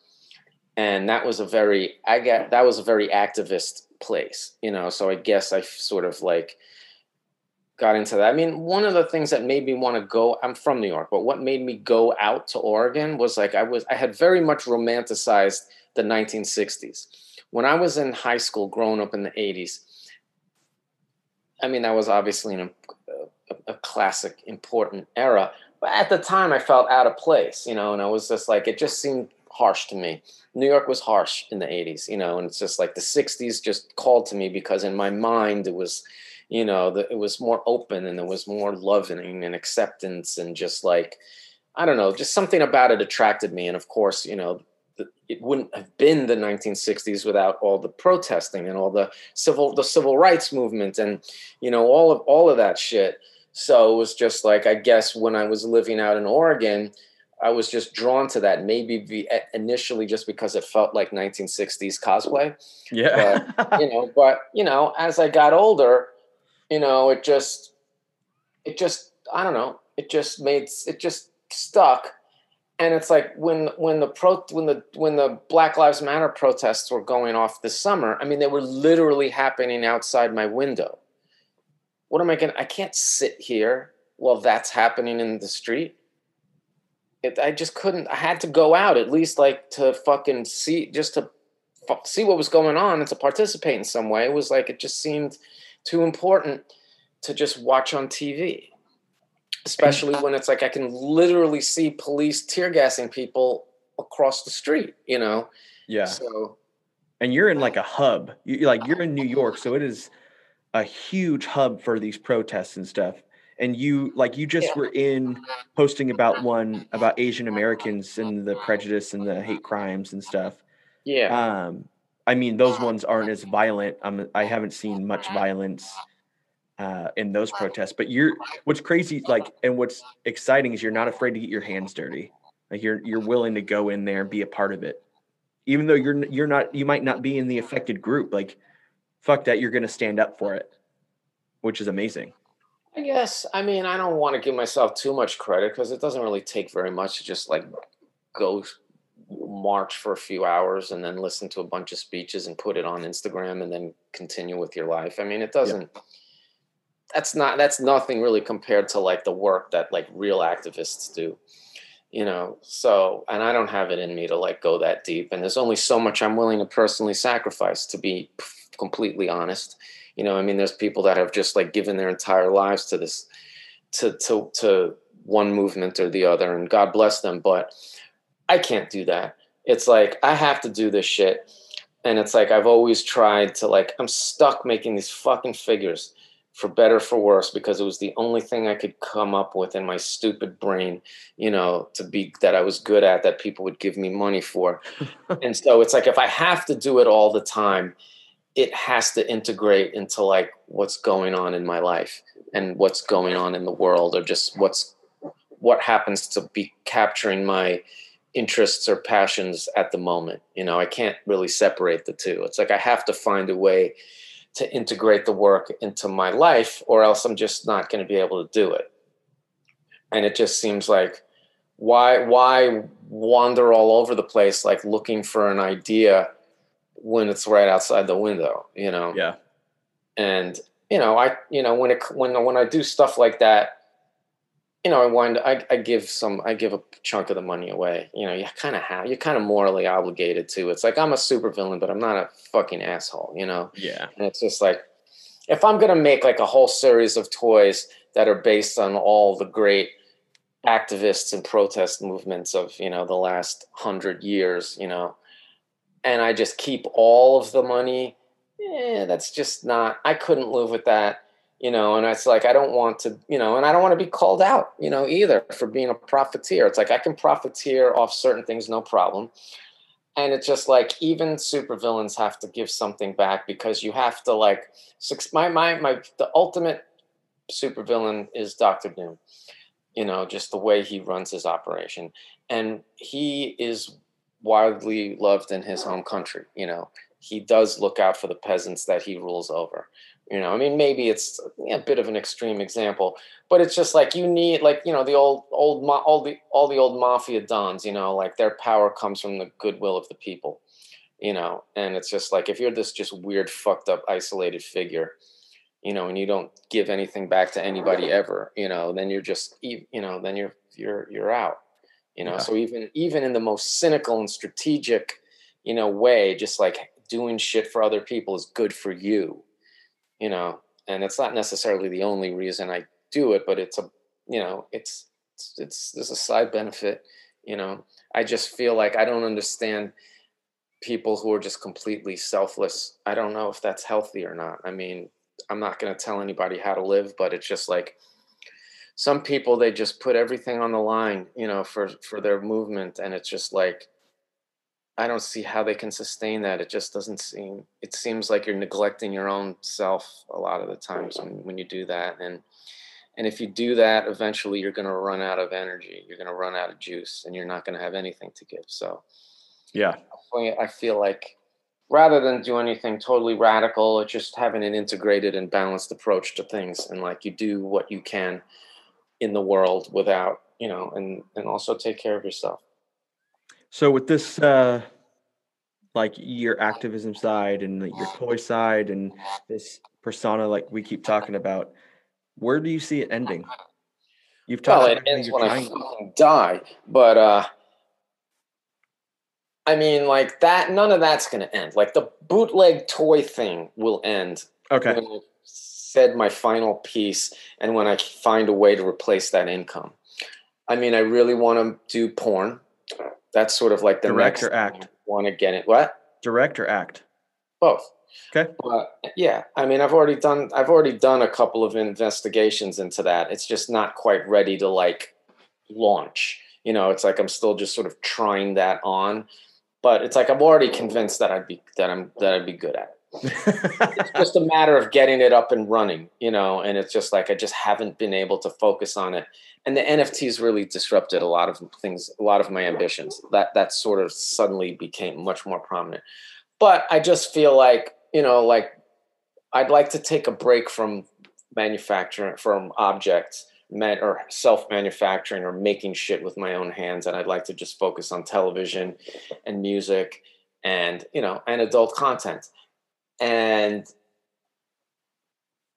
and that was a very I got that was a very activist place, you know. So I guess I sort of like got into that. I mean, one of the things that made me want to go. I'm from New York, but what made me go out to Oregon was like I was I had very much romanticized the 1960s when I was in high school, growing up in the 80s. I mean, that was obviously an, uh, a, a classic, important era but at the time I felt out of place, you know, and I was just like, it just seemed harsh to me. New York was harsh in the 80s, you know, and it's just like the 60s just called to me because in my mind it was, you know, the, it was more open and there was more loving and acceptance and just like, I don't know, just something about it attracted me. And of course, you know, the, it wouldn't have been the 1960s without all the protesting and all the civil the civil rights movement and you know all of all of that shit. So it was just like I guess when I was living out in Oregon, I was just drawn to that. Maybe be, initially just because it felt like 1960s cosplay, Yeah. you know. But you know, as I got older, you know, it just, it just, I don't know, it just made it just stuck. And it's like when when the pro when the when the Black Lives Matter protests were going off this summer. I mean, they were literally happening outside my window what am I to, I can't sit here while that's happening in the street. It, I just couldn't, I had to go out at least like to fucking see, just to see what was going on and to participate in some way. It was like, it just seemed too important to just watch on TV. Especially when it's like I can literally see police tear gassing people across the street, you know? yeah. So, and you're in like a hub. You're like you're in New York, so it is a huge hub for these protests and stuff. And you like you just Yeah. were in posting about one about Asian Americans and the prejudice and the hate crimes and stuff. yeah. Um, I mean, those ones aren't as violent. I'm, I haven't seen much violence uh, in those protests. But you're what's crazy, like, and what's exciting is you're not afraid to get your hands dirty. Like you're you're willing to go in there and be a part of it, even though you're you're not you might not be in the affected group. Like, fuck that, you're going to stand up for it, which is amazing. I guess. I mean, I don't want to give myself too much credit because it doesn't really take very much to just like go march for a few hours and then listen to a bunch of speeches and put it on Instagram and then continue with your life. I mean, it doesn't. Yeah. That's not. That's nothing really compared to like the work that like real activists do. You know. So, and I don't have it in me to like go that deep. And there's only so much I'm willing to personally sacrifice. To be completely honest you know i mean there's people that have just like given their entire lives to this to to to one movement or the other and god bless them but i can't do that. It's like i have to do this shit. And it's like i've always tried to like i'm stuck making these fucking figures for better for worse because it was the only thing i could come up with in my stupid brain you know to be that i was good at that people would give me money for. And so it's like if i have to do it all the time it has to integrate into like what's going on in my life and what's going on in the world or just what's what happens to be capturing my interests or passions at the moment you know i can't really separate the two it's like i have to find a way to integrate the work into my life or else i'm just not going to be able to do it and it just seems like why why wander all over the place like looking for an idea when it's right outside the window, you know? Yeah. And, you know, I, you know, when it, when, when I do stuff like that, you know, I wind, I, I give some, I give a chunk of the money away. You know, you kind of have, you're kind of morally obligated to. It's like I'm a supervillain, but I'm not a fucking asshole. You know. Yeah. And it's just like, if I'm gonna make like a whole series of toys that are based on all the great activists and protest movements of you know the last hundred years, you know, and I just keep all of the money, yeah, that's just not, I couldn't live with that, you know, and it's like, I don't want to, you know, and I don't want to be called out, you know, either for being a profiteer. It's like, I can profiteer off certain things, no problem. And it's just like, even supervillains have to give something back because you have to like, my, my, my, the ultimate supervillain is Dr. Doom, you know, just the way he runs his operation. And he is widely loved in his home country. You know, he does look out for the peasants that he rules over. You know, I mean, maybe it's a bit of an extreme example, but it's just like you need, like you know, the old, old, all the, all the old mafia dons. You know, like their power comes from the goodwill of the people. You know, and it's just like if you're this just weird, fucked up, isolated figure, you know, and you don't give anything back to anybody ever, you know, then you're just, you know, then you're you're you're out you know yeah. so even even in the most cynical and strategic you know way just like doing shit for other people is good for you you know and it's not necessarily the only reason i do it but it's a you know it's it's, it's there's a side benefit you know. I just feel like i don't understand people who are just completely selfless. I don't know if that's healthy or not. I mean i'm not going to tell anybody how to live but it's just like some people they just put everything on the line you know for for their movement and it's just like i don't see how they can sustain that it just doesn't seem it seems like you're neglecting your own self a lot of the times when, when you do that and and if you do that eventually you're going to run out of energy you're going to run out of juice and you're not going to have anything to give so yeah. I feel like rather than do anything totally radical it's just having an integrated and balanced approach to things and like you do what you can in the world without you know and and also take care of yourself so with this uh like your activism side and your toy side and this persona like we keep talking about where do you see it ending you've talked well, it ends when trying- i die but uh I mean, like that, none of that's going to end. Like the bootleg toy thing will end. Okay i said my final piece and when I find a way to replace that income. I mean, I really want to do porn. That's sort of like the direct or act. Want to get it? What? Direct or act? Both. Okay. yeah, I mean, I've already done. I've already done a couple of investigations into that. It's just not quite ready to like launch. You know, it's like I'm still just sort of trying that on, but it's like I'm already convinced that I'd be that I'm that I'd be good at it it's just a matter of getting it up and running, you know, and it's just like I just haven't been able to focus on it. And the NFTs really disrupted a lot of things, a lot of my ambitions. That that sort of suddenly became much more prominent. But I just feel like, you know, like I'd like to take a break from manufacturing from objects or self-manufacturing or making shit with my own hands and i'd like to just focus on television and music and you know and adult content and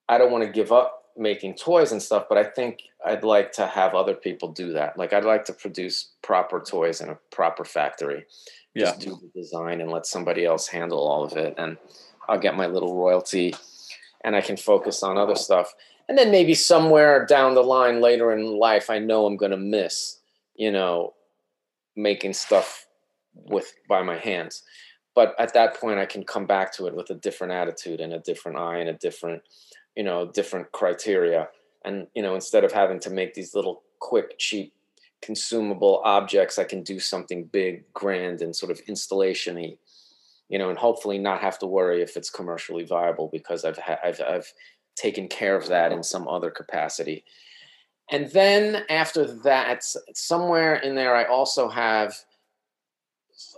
i don't want to give up making toys and stuff but i think i'd like to have other people do that. Like i'd like to produce proper toys in a proper factory. Yeah. just do the design and let somebody else handle all of it and i'll get my little royalty and i can focus on other stuff. And then maybe somewhere down the line later in life i know i'm going to miss you know making stuff with by my hands but at that point i can come back to it with a different attitude and a different eye and a different you know different criteria. And you know instead of having to make these little quick cheap consumable objects i can do something big grand and sort of installationy you know and hopefully not have to worry if it's commercially viable because i've ha- I've, I've taken care of that in some other capacity. And then after that somewhere in there i also have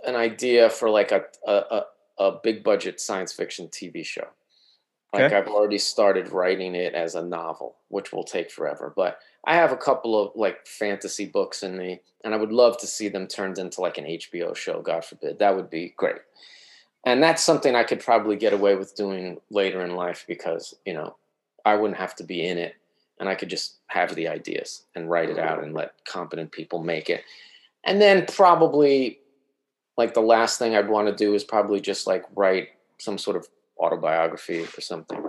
an idea for like a a, a big budget science fiction TV show. Like okay. I've already started writing it as a novel, which will take forever. But I have a couple of like fantasy books in me, and I would love to see them turned into like an HBO show. God forbid, that would be great. And that's something I could probably get away with doing later in life because you know I wouldn't have to be in it, and I could just have the ideas and write it out and let competent people make it. And then probably like the last thing I'd want to do is probably just like write some sort of autobiography or something.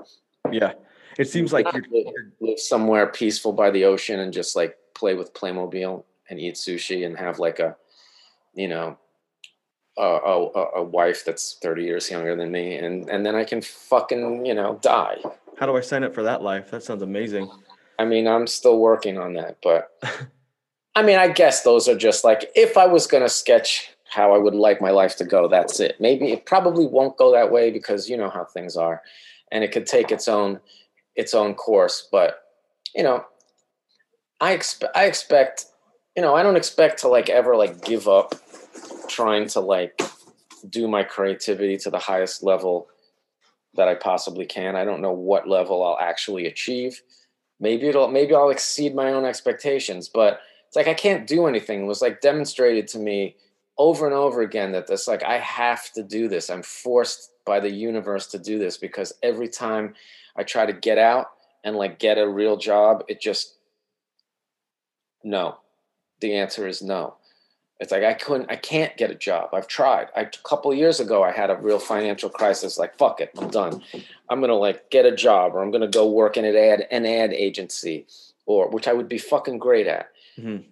Yeah. It seems like you live, live somewhere peaceful by the ocean and just like play with Playmobil and eat sushi and have like a, you know, a, a, a wife that's 30 years younger than me. And, and then I can fucking, you know, die. How do I sign up for that life? That sounds amazing. I mean, I'm still working on that, but I mean, I guess those are just like, if I was going to sketch how I would like my life to go. That's it. Maybe it probably won't go that way because you know how things are, and it could take its own its own course. But you know, I expect I expect you know I don't expect to like ever like give up trying to like do my creativity to the highest level that I possibly can. I don't know what level I'll actually achieve. Maybe it'll maybe I'll exceed my own expectations, but it's like I can't do anything. It was like demonstrated to me over and over again that this like I have to do this. I'm forced by the universe to do this because every time I try to get out and like get a real job, it just no. The answer is no. It's like I couldn't, I can't get a job. I've tried. I, a couple years ago, I had a real financial crisis. Like, fuck it, I'm done. I'm gonna like get a job, or I'm gonna go work in an ad, an ad agency, or which I would be fucking great at. Mm-hmm.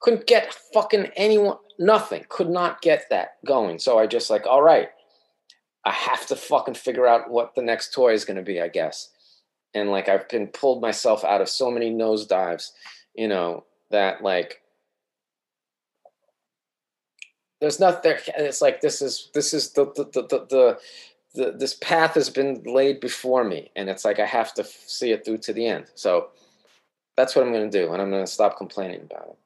Couldn't get fucking anyone nothing could not get that going. So i just like all right i have to fucking figure out what the next toy is going to be i guess. And like i've been pulled myself out of so many nosedives you know that like there's nothing it's like this is this is the the, the the, the, the this path has been laid before me and it's like i have to see it through to the end. So that's what i'm going to do and i'm going to stop complaining about it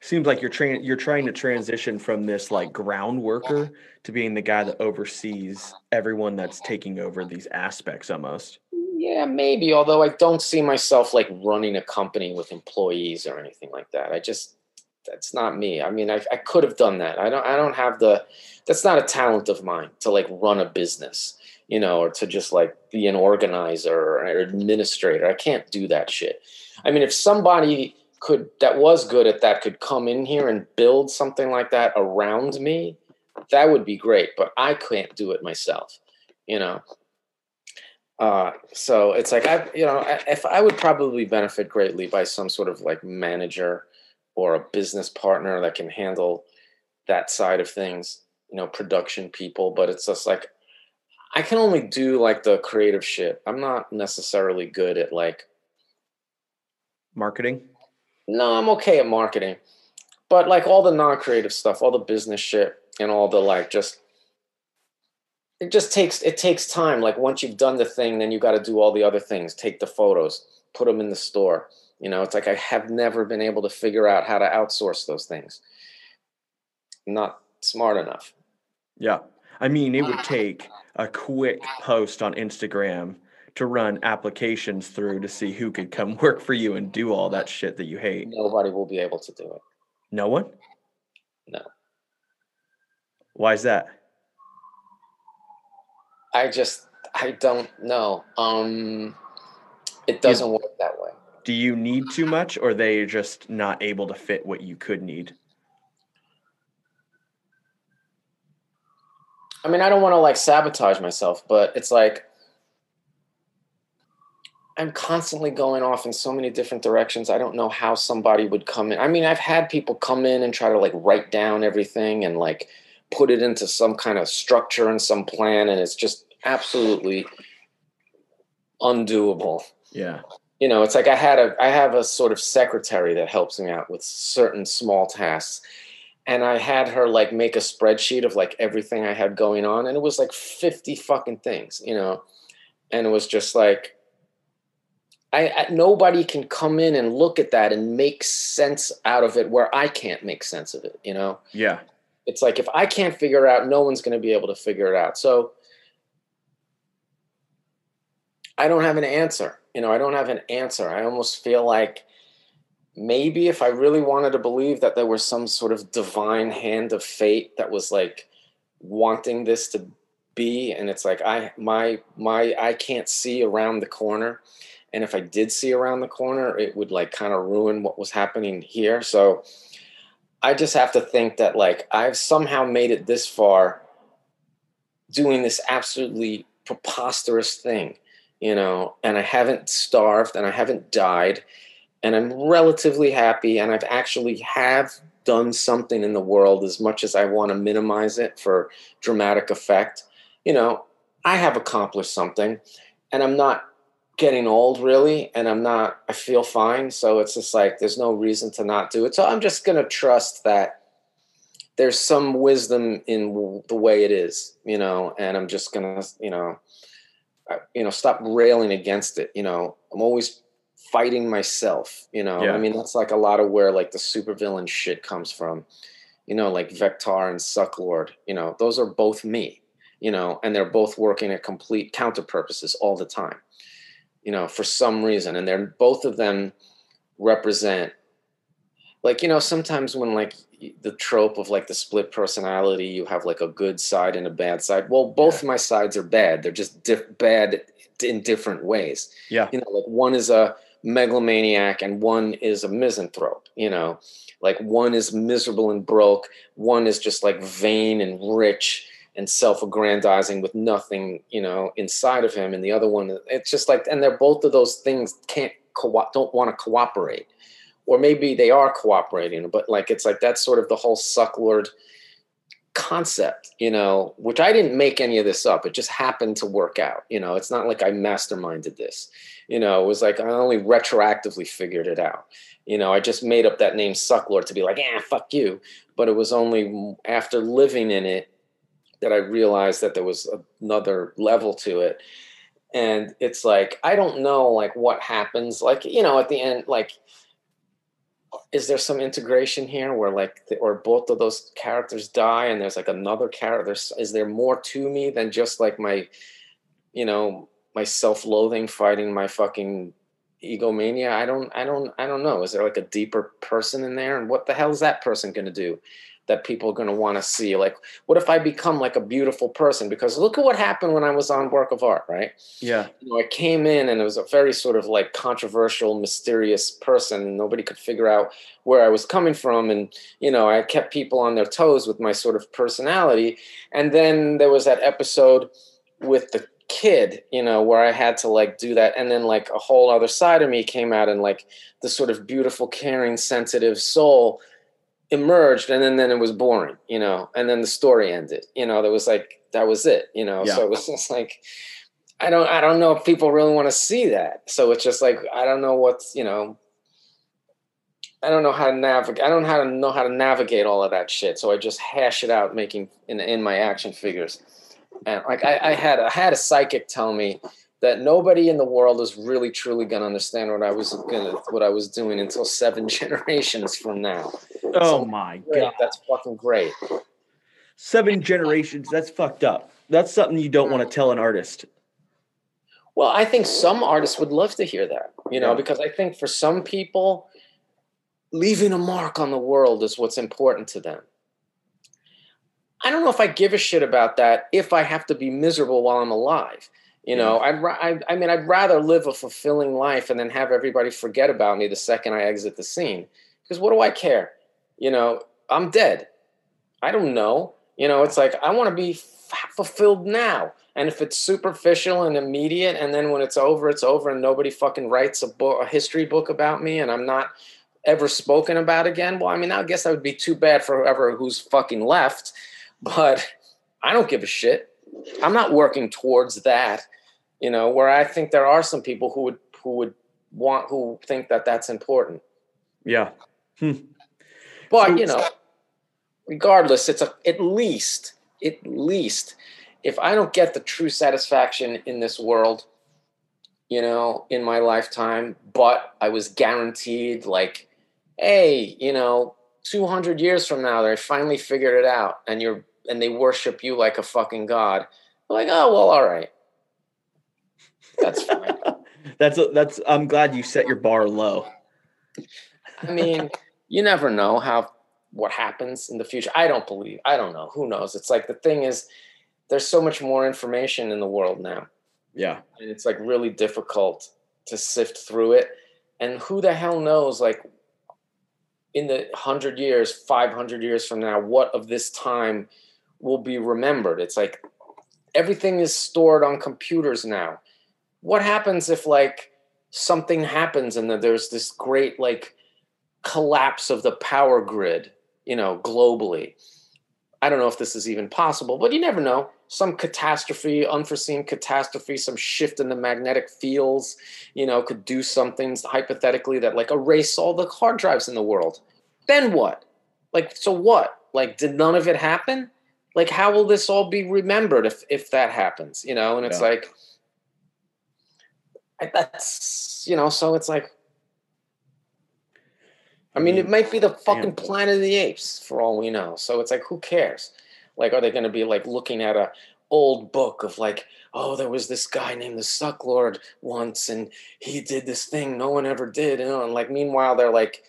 seems like you're trying you're trying to transition from this like ground worker to being the guy that oversees everyone that's taking over these aspects almost. Yeah maybe although i don't see myself like running a company with employees or anything like that. I just that's not me. I mean i, I could have done that. I don't i don't have the that's not a talent of mine to like run a business you know or to just like be an organizer or an administrator. I can't do that shit. I mean if somebody could that was good at that could come in here and build something like that around me that would be great but i can't do it myself you know? Uh, so it's like i you know if i would probably benefit greatly by some sort of like manager or a business partner that can handle that side of things you know production people but it's just like i can only do like the creative shit. I'm not necessarily good at like marketing no, I'm okay at marketing. But like all the non-creative stuff, all the business shit and all the like just it just takes it takes time. Like once you've done the thing, then you got to do all the other things. Take the photos, put them in the store. You know, it's like I have never been able to figure out how to outsource those things. not smart enough. Yeah. I mean, it would take a quick post on Instagram to run applications through to see who could come work for you and do all that shit that you hate. Nobody will be able to do it. No one? No. Why is that? I just I don't know. Um it doesn't work that way. Do you need too much or they just not able to fit what you could need? I mean, I don't want to like sabotage myself, but it's like I'm constantly going off in so many different directions. I don't know how somebody would come in. I mean, I've had people come in and try to like write down everything and like put it into some kind of structure and some plan, and it's just absolutely undoable. Yeah. You know, it's like I had a I have a sort of secretary that helps me out with certain small tasks. And I had her like make a spreadsheet of like everything I had going on, and it was like 50 fucking things, you know. And it was just like I, I, nobody can come in and look at that and make sense out of it where I can't make sense of it, you know? Yeah. It's like if I can't figure it out, no one's going to be able to figure it out. So I don't have an answer. You know, I don't have an answer. I almost feel like maybe if I really wanted to believe that there was some sort of divine hand of fate that was like wanting this to be and it's like I my my I can't see around the corner and if i did see around the corner it would like kind of ruin what was happening here. So i just have to think that like i've somehow made it this far doing this absolutely preposterous thing you know? And i haven't starved and i haven't died and i'm relatively happy and i've actually have done something in the world as much as i want to minimize it for dramatic effect. You know i have accomplished something and i'm not getting old really and i'm not i feel fine. So it's just like there's no reason to not do it. So i'm just going to trust that there's some wisdom in the way it is you know and i'm just going to you know uh, you know stop railing against it you know. I'm always fighting myself you know. Yeah. i mean that's like a lot of where like the supervillain shit comes from. You know like vector and sucklord you know those are both me you know and they're both working at complete counter purposes all the time you know, for some reason. And they're both of them represent like, you know, sometimes when like the trope of like the split personality, you have like a good side and a bad side. Well, both yeah. my sides are bad. They're just diff- bad in different ways. Yeah. You know, like one is a megalomaniac and one is a misanthrope, you know, like one is miserable and broke. One is just like vain and rich and self-aggrandizing with nothing you know inside of him and the other one it's just like and they're both of those things can't co- don't want to cooperate. Or maybe they are cooperating but like it's like that's sort of the whole sucklord concept you know which i didn't make any of this up. It just happened to work out you know? It's not like i masterminded this. You know it was like i only retroactively figured it out. You know i just made up that name sucklord to be like yeah fuck you. But it was only after living in it that I realized that there was another level to it. And it's like, I don't know like what happens. Like, you know, at the end, like, is there some integration here where like, the, or both of those characters die and there's like another character? Is there more to me than just like my, you know, my self-loathing fighting my fucking egomania? I don't, I don't, I don't know. Is there like a deeper person in there? And what the hell is that person going to do? That people are going to want to see like what if i become like a beautiful person? Because look at what happened when i was on work of art right? Yeah. You know i came in and it was a very sort of like controversial mysterious person and nobody could figure out where i was coming from and you know i kept people on their toes with my sort of personality. And then there was that episode with the kid you know where i had to like do that and then like a whole other side of me came out and like the sort of beautiful caring sensitive soul emerged and then then it was boring you know and then the story ended you know there was like that was it you know? Yeah. so it was just like i don't i don't know if people really want to see that. So it's just like i don't know what's you know i don't know how to navigate i don't know how to know how to navigate all of that shit. So i just hash it out making in in my action figures. And like I, I had I had a psychic tell me that nobody in the world is really truly going to understand what I was gonna what I was doing until seven generations from now. Oh so, my great. god, that's fucking great. Seven generations. That's fucked up. That's something you don't want to mm. tell an artist. Well, I think some artists would love to hear that, you know, yeah. because I think for some people, leaving a mark on the world is what's important to them. I don't know if I give a shit about that if I have to be miserable while I'm alive. You know, I'd I, I mean, I'd rather live a fulfilling life and then have everybody forget about me the second I exit the scene. Because what do I care? You know, I'm dead. I don't know. You know, it's like I want to be f- fulfilled now. And if it's superficial and immediate, and then when it's over, it's over, and nobody fucking writes a book, a history book about me, and I'm not ever spoken about again. Well, I mean, I guess that would be too bad for whoever who's fucking left. But I don't give a shit. I'm not working towards that you know where i think there are some people who would who would want who think that that's important. Yeah. Hmm. but so, you know regardless it's a, at least at least if i don't get the true satisfaction in this world you know in my lifetime but i was guaranteed like hey you know 200 years from now they finally figured it out and you're and they worship you like a fucking god like oh well all right that's fine. that's that's. I'm glad you set your bar low. I mean, you never know how what happens in the future. I don't believe. I don't know. Who knows? It's like the thing is, there's so much more information in the world now. Yeah, and it's like really difficult to sift through it. And who the hell knows? Like in the hundred years, five hundred years from now, what of this time will be remembered? It's like everything is stored on computers now what happens if like something happens and then there's this great like collapse of the power grid, you know, globally. I don't know if this is even possible, but you never know. Some catastrophe, unforeseen catastrophe, some shift in the magnetic fields, you know, could do something hypothetically that like erase all the hard drives in the world. Then what? Like, so what? Like, did none of it happen? Like, how will this all be remembered if if that happens? You know, and it's yeah. like, that's you know, so it's like I mean, it mm-hmm. might be the fucking Planet of the Apes for all we know. So it's like, who cares? Like, are they going to be like looking at a old book of like, oh, there was this guy named the Sucklord once, and he did this thing no one ever did, you know? And like, meanwhile, they're like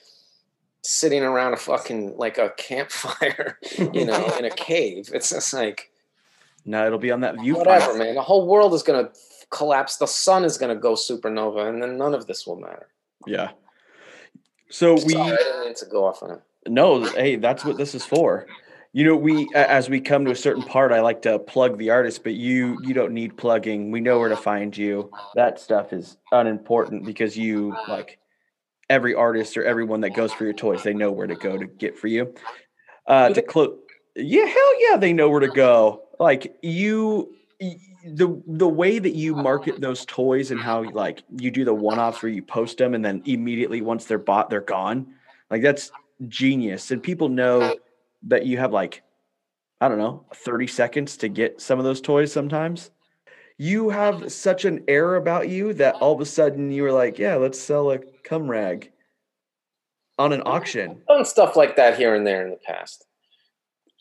sitting around a fucking like a campfire, you know, in a cave. It's just like, no, it'll be on that view. Whatever, man. The whole world is gonna collapse. The sun is going to go supernova, and then none of this will matter. Yeah. So we. Sorry, I didn't mean to go off on it. No, hey, that's what this is for. You know, we as we come to a certain part, I like to plug the artist, but you you don't need plugging. We know where to find you. That stuff is unimportant because you like every artist or everyone that goes for your toys, they know where to go to get for you. Uh, to close, yeah, hell yeah, they know where to go. Like you the the way that you market those toys and how like you do the one-offs where you post them and then immediately once they're bought they're gone like that's genius. And people know that you have like i don't know 30 seconds to get some of those toys sometimes. You have such an air about you that all of a sudden you were like yeah let's sell a cum rag on an auction. Done stuff like that here and there in the past.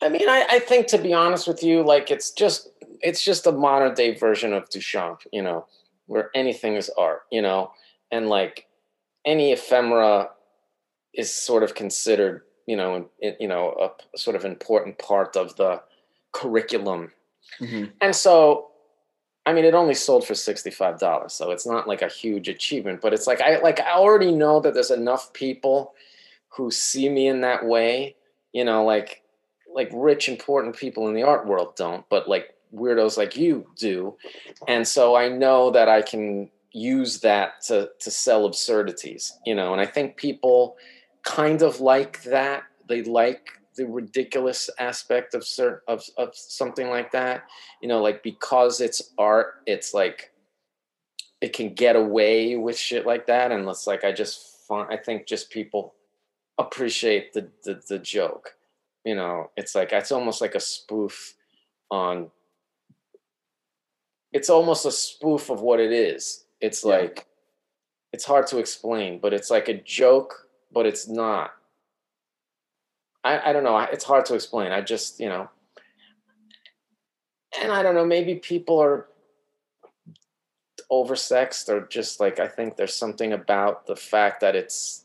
I mean I, I think to be honest with you like it's just it's just a modern day version of Duchamp, you know, where anything is art, you know, and like any ephemera is sort of considered, you know, in, you know, a sort of important part of the curriculum. Mm-hmm. And so, I mean, it only sold for sixty-five dollars, so it's not like a huge achievement. But it's like I like I already know that there's enough people who see me in that way, you know, like like rich important people in the art world don't, but like weirdos like you do. And so I know that I can use that to to sell absurdities, you know, and I think people kind of like that. They like the ridiculous aspect of certain of, of something like that. You know, like because it's art, it's like it can get away with shit like that. And it's like I just find I think just people appreciate the, the the joke. You know, it's like it's almost like a spoof on it's almost a spoof of what it is. It's Yeah. like it's hard to explain, but it's like a joke, but it's not. I, I don't know. It's hard to explain. I just, you know, and I don't know. Maybe people are oversexed, or just like I think there's something about the fact that it's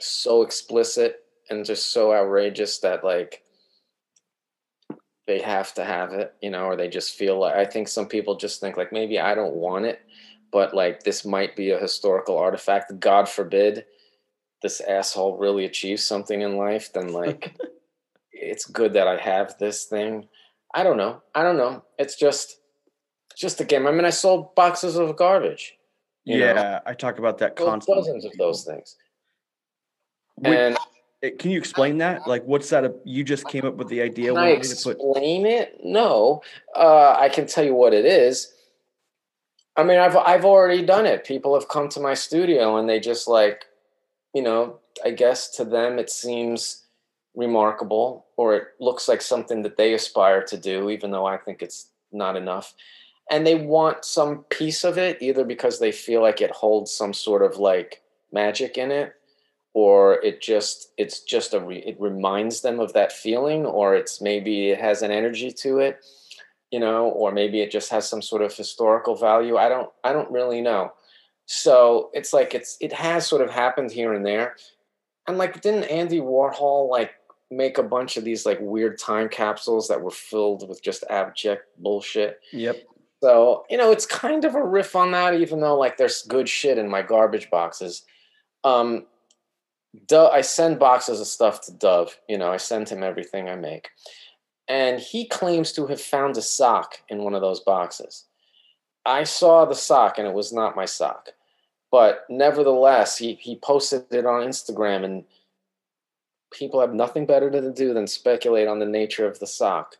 so explicit and just so outrageous that like they have to have it, you know, or they just feel like I think some people just think like maybe I don't want it, but like this might be a historical artifact. God forbid this asshole really achieves something in life, then like it's good that I have this thing. I don't know. I don't know. It's just it's just a game. I mean, I sold boxes of garbage. you know? yeah, I talk about that constantly. dozens of those things. Wait, And can you explain that? Like, what's that? a- You just came up with the idea Can I day to put. explain it? No. Uh, I can tell you what it is. I mean, I've I've already done it. People have come to my studio and they just like, you know, I guess to them it seems remarkable or it looks like something that they aspire to do, even though I think it's not enough. And they want some piece of it, either because they feel like it holds some sort of like magic in it, or it just it's just a re, it reminds them of that feeling or it's maybe it has an energy to it you know or maybe it just has some sort of historical value i don't i don't really know so it's like it's it has sort of happened here and there and like didn't andy warhol like make a bunch of these like weird time capsules that were filled with just abject bullshit Yep. so, you know, it's kind of a riff on that, even though like there's good shit in my garbage boxes. Um, Dov, I send boxes of stuff to Dov. You know, I send him everything I make. And he claims to have found a sock in one of those boxes. I saw the sock and it was not my sock. But nevertheless, he, he posted it on Instagram and people have nothing better to do than speculate on the nature of the sock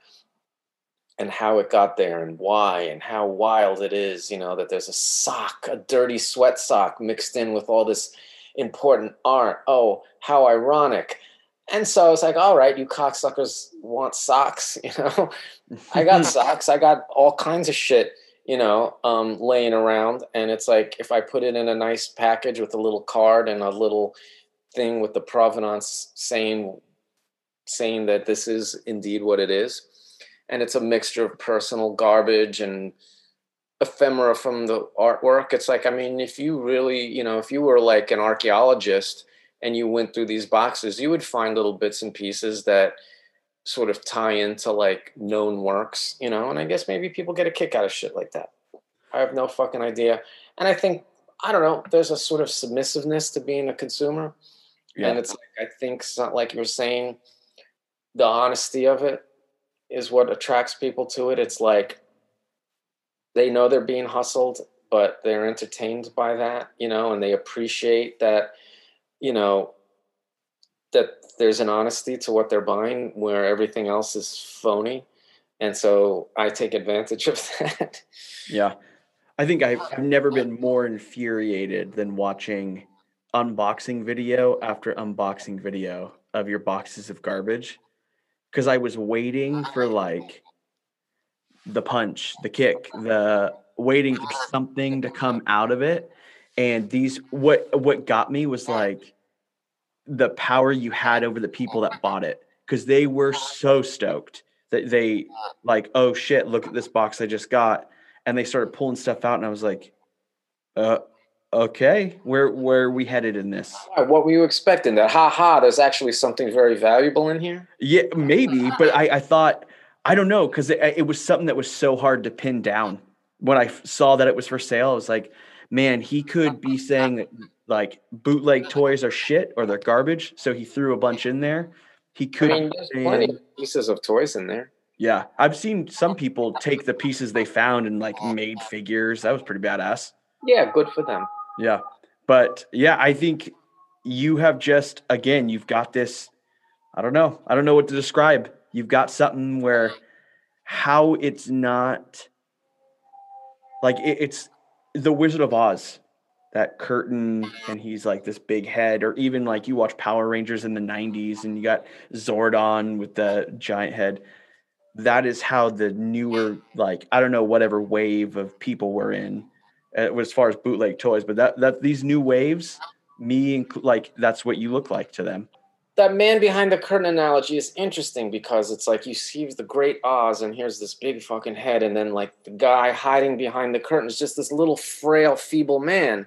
and how it got there and why and how wild it is, you know, that there's a sock, a dirty sweat sock mixed in with all this important art. Oh, how ironic. And so I was like, all right, you cocksuckers want socks, you know. I got socks, I got all kinds of shit, you know, um, laying around. And it's like if I put it in a nice package with a little card and a little thing with the provenance saying saying that this is indeed what it is and it's a mixture of personal garbage and ephemera from the artwork. It's like i mean if you really you know if you were like an archaeologist and you went through these boxes you would find little bits and pieces that sort of tie into like known works you know? And i guess maybe people get a kick out of shit like that. I have no fucking idea. And i think i don't know there's a sort of submissiveness to being a consumer. Yeah. and it's like i think it's not like you're saying the honesty of it is what attracts people to it. It's like they know they're being hustled but they're entertained by that you know and they appreciate that you know that there's an honesty to what they're buying where everything else is phony. And so i take advantage of that. Yeah. I think I've, never been more infuriated than watching unboxing video after unboxing video of your boxes of garbage. Because I was waiting for like the punch, the kick, the waiting for something to come out of it. And these what what got me was like the power you had over the people that bought it. Because they were so stoked that they like, oh shit, look at this box I just got. And they started pulling stuff out and i was like uh okay where where are we headed in this? What were you expecting? That ha ha there's actually something very valuable in here? Yeah maybe but i i thought i don't know because it, it was something that was so hard to pin down when i saw that it was for sale i was like man he could be saying that like bootleg toys are shit or they're garbage so he threw a bunch in there he i could mean there's plenty of pieces of toys in there yeah i've seen some people take the pieces they found and like made figures that was pretty badass yeah good for them Yeah. But yeah, I think you have just, again, you've got this. I don't know. I don't know what to describe. You've got something where how it's not like it, it's the Wizard of Oz, that curtain, and he's like this big head, or even like you watch Power Rangers in the 90s and you got Zordon with the giant head. that is how the newer like I don't know whatever wave of people we're in uh, as far as bootleg toys, but that that these new waves, me like that's what you look like to them. That man behind the curtain analogy is interesting because it's like you see the great Oz, and here's this big fucking head, and then like the guy hiding behind the curtain is just this little frail, feeble man.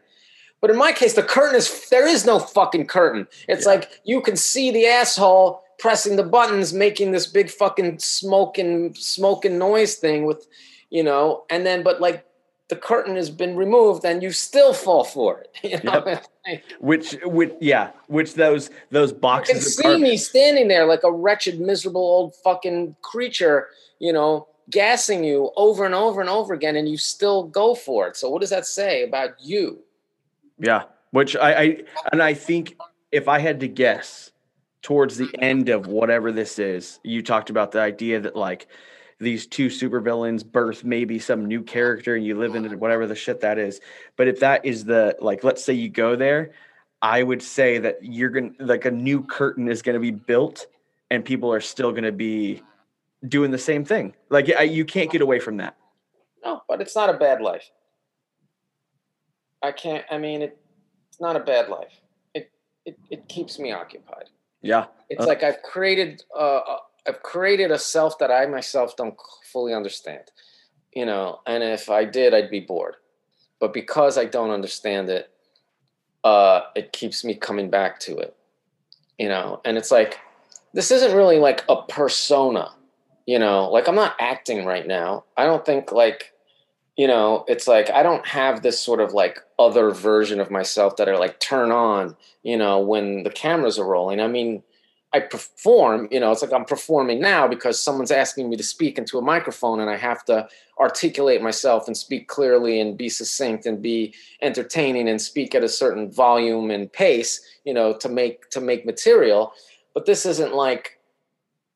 But in my case, the curtain is there is no fucking curtain. It's Yeah. like you can see the asshole pressing the buttons, making this big fucking smoking smoking noise thing with, you know, and then but like the curtain has been removed and you still fall for it. You know? Which which yeah, which those those boxes. You can see carpet- me standing there like a wretched, miserable old fucking creature, you know, gassing you over and over and over again, and you still go for it. So, what does that say about you? Yeah, which I, I and I think if I had to guess towards the end of whatever this is, you talked about the idea that like these two supervillains birth maybe some new character and you live in it, whatever the shit that is. But if that is the like, let's say you go there, I would say that you're gonna like a new curtain is gonna be built and people are still gonna be doing the same thing. Like I, you can't get away from that. No, but it's not a bad life. I can't. I mean, it, it's not a bad life. It it it keeps me occupied. Yeah. It's Uh, like I've created a, uh, I've created a self that I myself don't fully understand. You know, and if I did, I'd be bored. But because I don't understand it, uh, it keeps me coming back to it. You know, and it's like this isn't really like a persona. You know, like I'm not acting right now. I don't think like you know, it's like I don't have this sort of like other version of myself that are like turn on, you know, when the cameras are rolling. I mean, I perform, you know, it's like I'm performing now because someone's asking me to speak into a microphone and I have to articulate myself and speak clearly and be succinct and be entertaining and speak at a certain volume and pace, you know, to make to make material. But this isn't like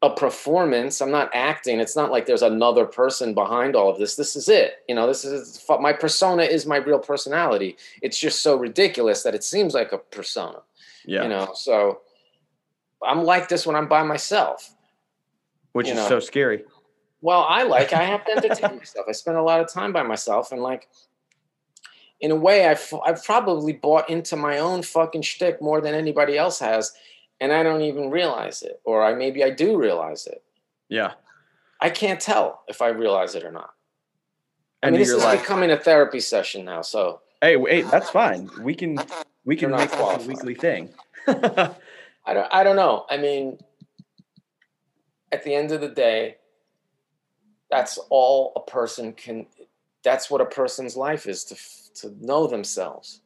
a performance. I'm not acting. It's not like there's another person behind all of this. This is it. You know, this is my persona is my real personality. It's just so ridiculous that it seems like a persona. Yeah. You know, so I'm like this when I'm by myself. which you is know. so scary. Well, I like I have to entertain myself. I spend a lot of time by myself, and like, in a way, I've I've probably bought into my own fucking shtick more than anybody else has, and I don't even realize it, or I maybe I do realize it. Yeah. I can't tell if I realize it or not. I And mean, this is becoming a therapy session now, so hey, wait, that's fine. We can we can make this a weekly thing. I don't I don't know. I mean, at the end of the day, that's all a person can. That's what a person's life is to to know themselves.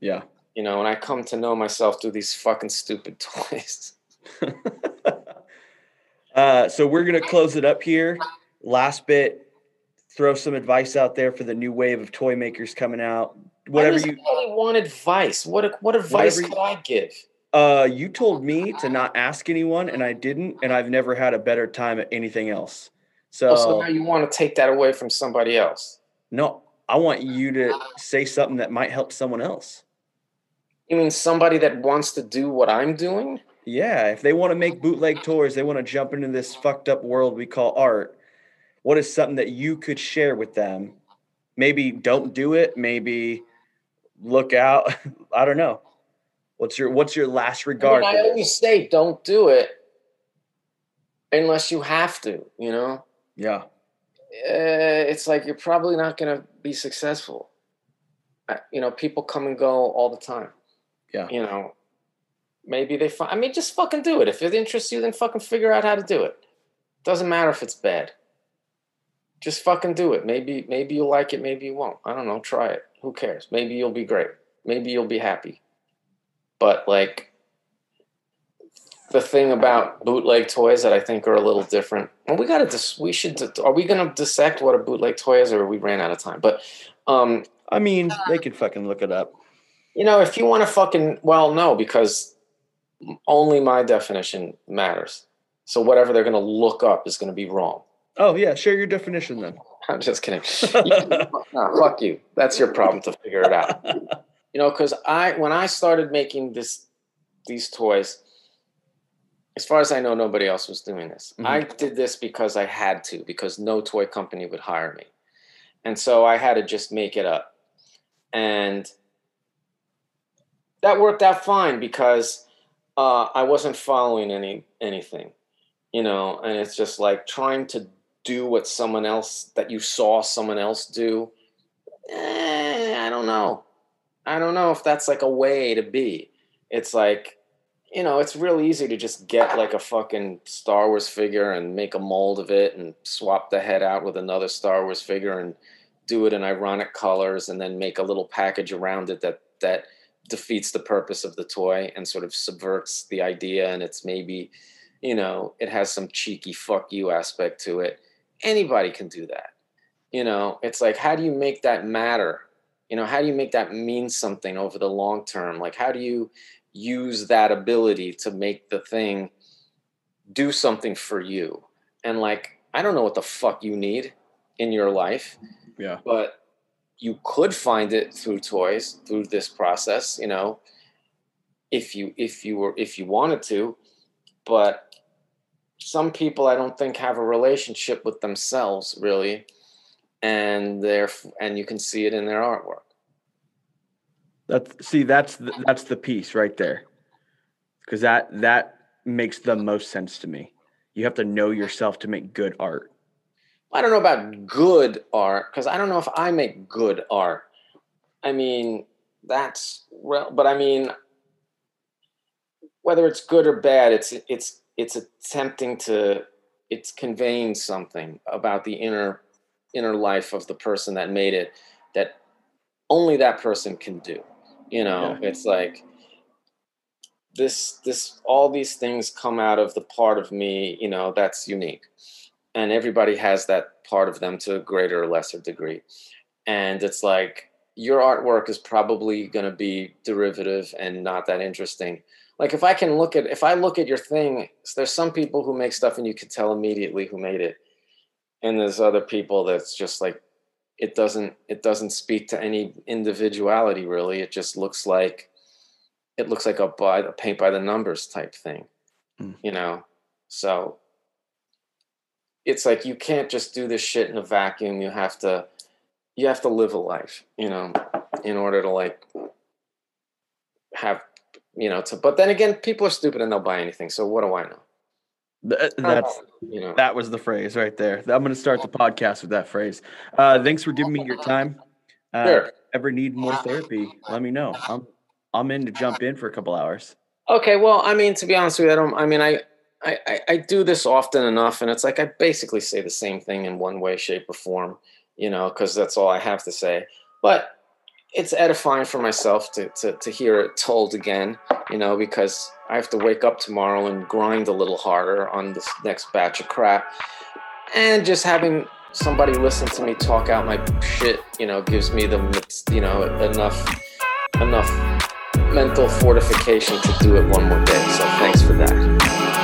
yeah. You know, and I come to know myself through these fucking stupid toys. Uh, so we're gonna close it up here. Last bit, throw some advice out there for the new wave of toy makers coming out. Whatever you want advice. What what advice could I give? Uh you told me to not ask anyone and I didn't, and I've never had a better time at anything else. So, Oh, so now you want to take that away from somebody else? no, I want you to say something that might help someone else. You mean somebody that wants to do what I'm doing? Yeah, if they want to make bootleg tours, they want to jump into this fucked up world we call art. What is something that you could share with them? Maybe don't do it. Maybe look out. I don't know. What's your What's your last I, regard? mean, I always say, don't do it unless you have to. You know. Yeah, uh, it's like you're probably not going to be successful. You know, people come and go all the time. Yeah. You know, maybe they find, I mean, just fucking do it. If it interests you, then fucking figure out how to do it. Doesn't matter if it's bad. Just fucking do it. Maybe, maybe you'll like it. Maybe you won't. I don't know. Try it. Who cares? Maybe you'll be great. Maybe you'll be happy. But like, the thing about bootleg toys that I think are a little different. Well, we got to. Dis- we should. d- Are we going to dissect what a bootleg toy is, or we ran out of time? But, um, I mean, they could fucking look it up. you know, if you want to fucking, well, no, because only my definition matters. So whatever they're going to look up is going to be wrong. Oh yeah, share your definition then. I'm just kidding. no, fuck you. That's your problem to figure it out. You know, because I when I started making this these toys, as far as I know, nobody else was doing this. Mhm. I did this because I had to, because no toy company would hire me. And so I had to just make it up. And that worked out fine because uh, I wasn't following any anything, you know, and it's just like trying to do what someone else that you saw someone else do. Eh, I don't know. I don't know if that's like a way to be. It's like, you know, it's real easy to just get like a fucking Star Wars figure and make a mold of it and swap the head out with another Star Wars figure and do it in ironic colors and then make a little package around it that that defeats the purpose of the toy and sort of subverts the idea and it's maybe you know it has some cheeky fuck you aspect to it. Anybody can do that. You know it's like how do you make that matter you know how do you make that mean something over the long term? Like how do you use that ability to make the thing do something for you? And like i don't know what the fuck you need in your life Yeah. but you could find it through toys through this process you know if you if you were if you wanted to. But some people i don't think have a relationship with themselves really and they're and you can see it in their artwork That's see, that's the, that's the piece right there, because that that makes the most sense to me. You have to know yourself to make good art. I don't know about good art because I don't know if I make good art. I mean, that's well, but I mean, whether it's good or bad, it's it's it's attempting to it's conveying something about the inner inner life of the person that made it that only that person can do. You know, it's like this this all these things come out of the part of me, you know, that's unique. And everybody has that part of them to a greater or lesser degree. And it's like your artwork is probably going to be derivative and not that interesting. Like if i can look at if i look at your thing there's some people who make stuff and you can tell immediately who made it and there's other people that's just like it doesn't it doesn't speak to any individuality really. It just looks like it looks like a, by, a paint by the numbers type thing Mm. you know? So it's like you can't just do this shit in a vacuum. You have to you have to live a life you know in order to like have you know to but then again people are stupid and they'll buy anything so what do i know That's you know that was the phrase right there. I'm going to start the podcast with that phrase. Uh, thanks for giving me your time. Uh, Sure. Ever need more therapy? Let me know. I'm I'm in to jump in for a couple hours. okay well i mean to be honest with you i don't i mean i I, I, I do this often enough, and it's like I basically say the same thing in one way, shape, or form, you know, because that's all I have to say. But it's edifying for myself to, to, to hear it told again, you know, because I have to wake up tomorrow and grind a little harder on this next batch of crap. And just having somebody listen to me talk out my shit, you know, gives me the, you know, enough, enough mental fortification to do it one more day. So thanks for that.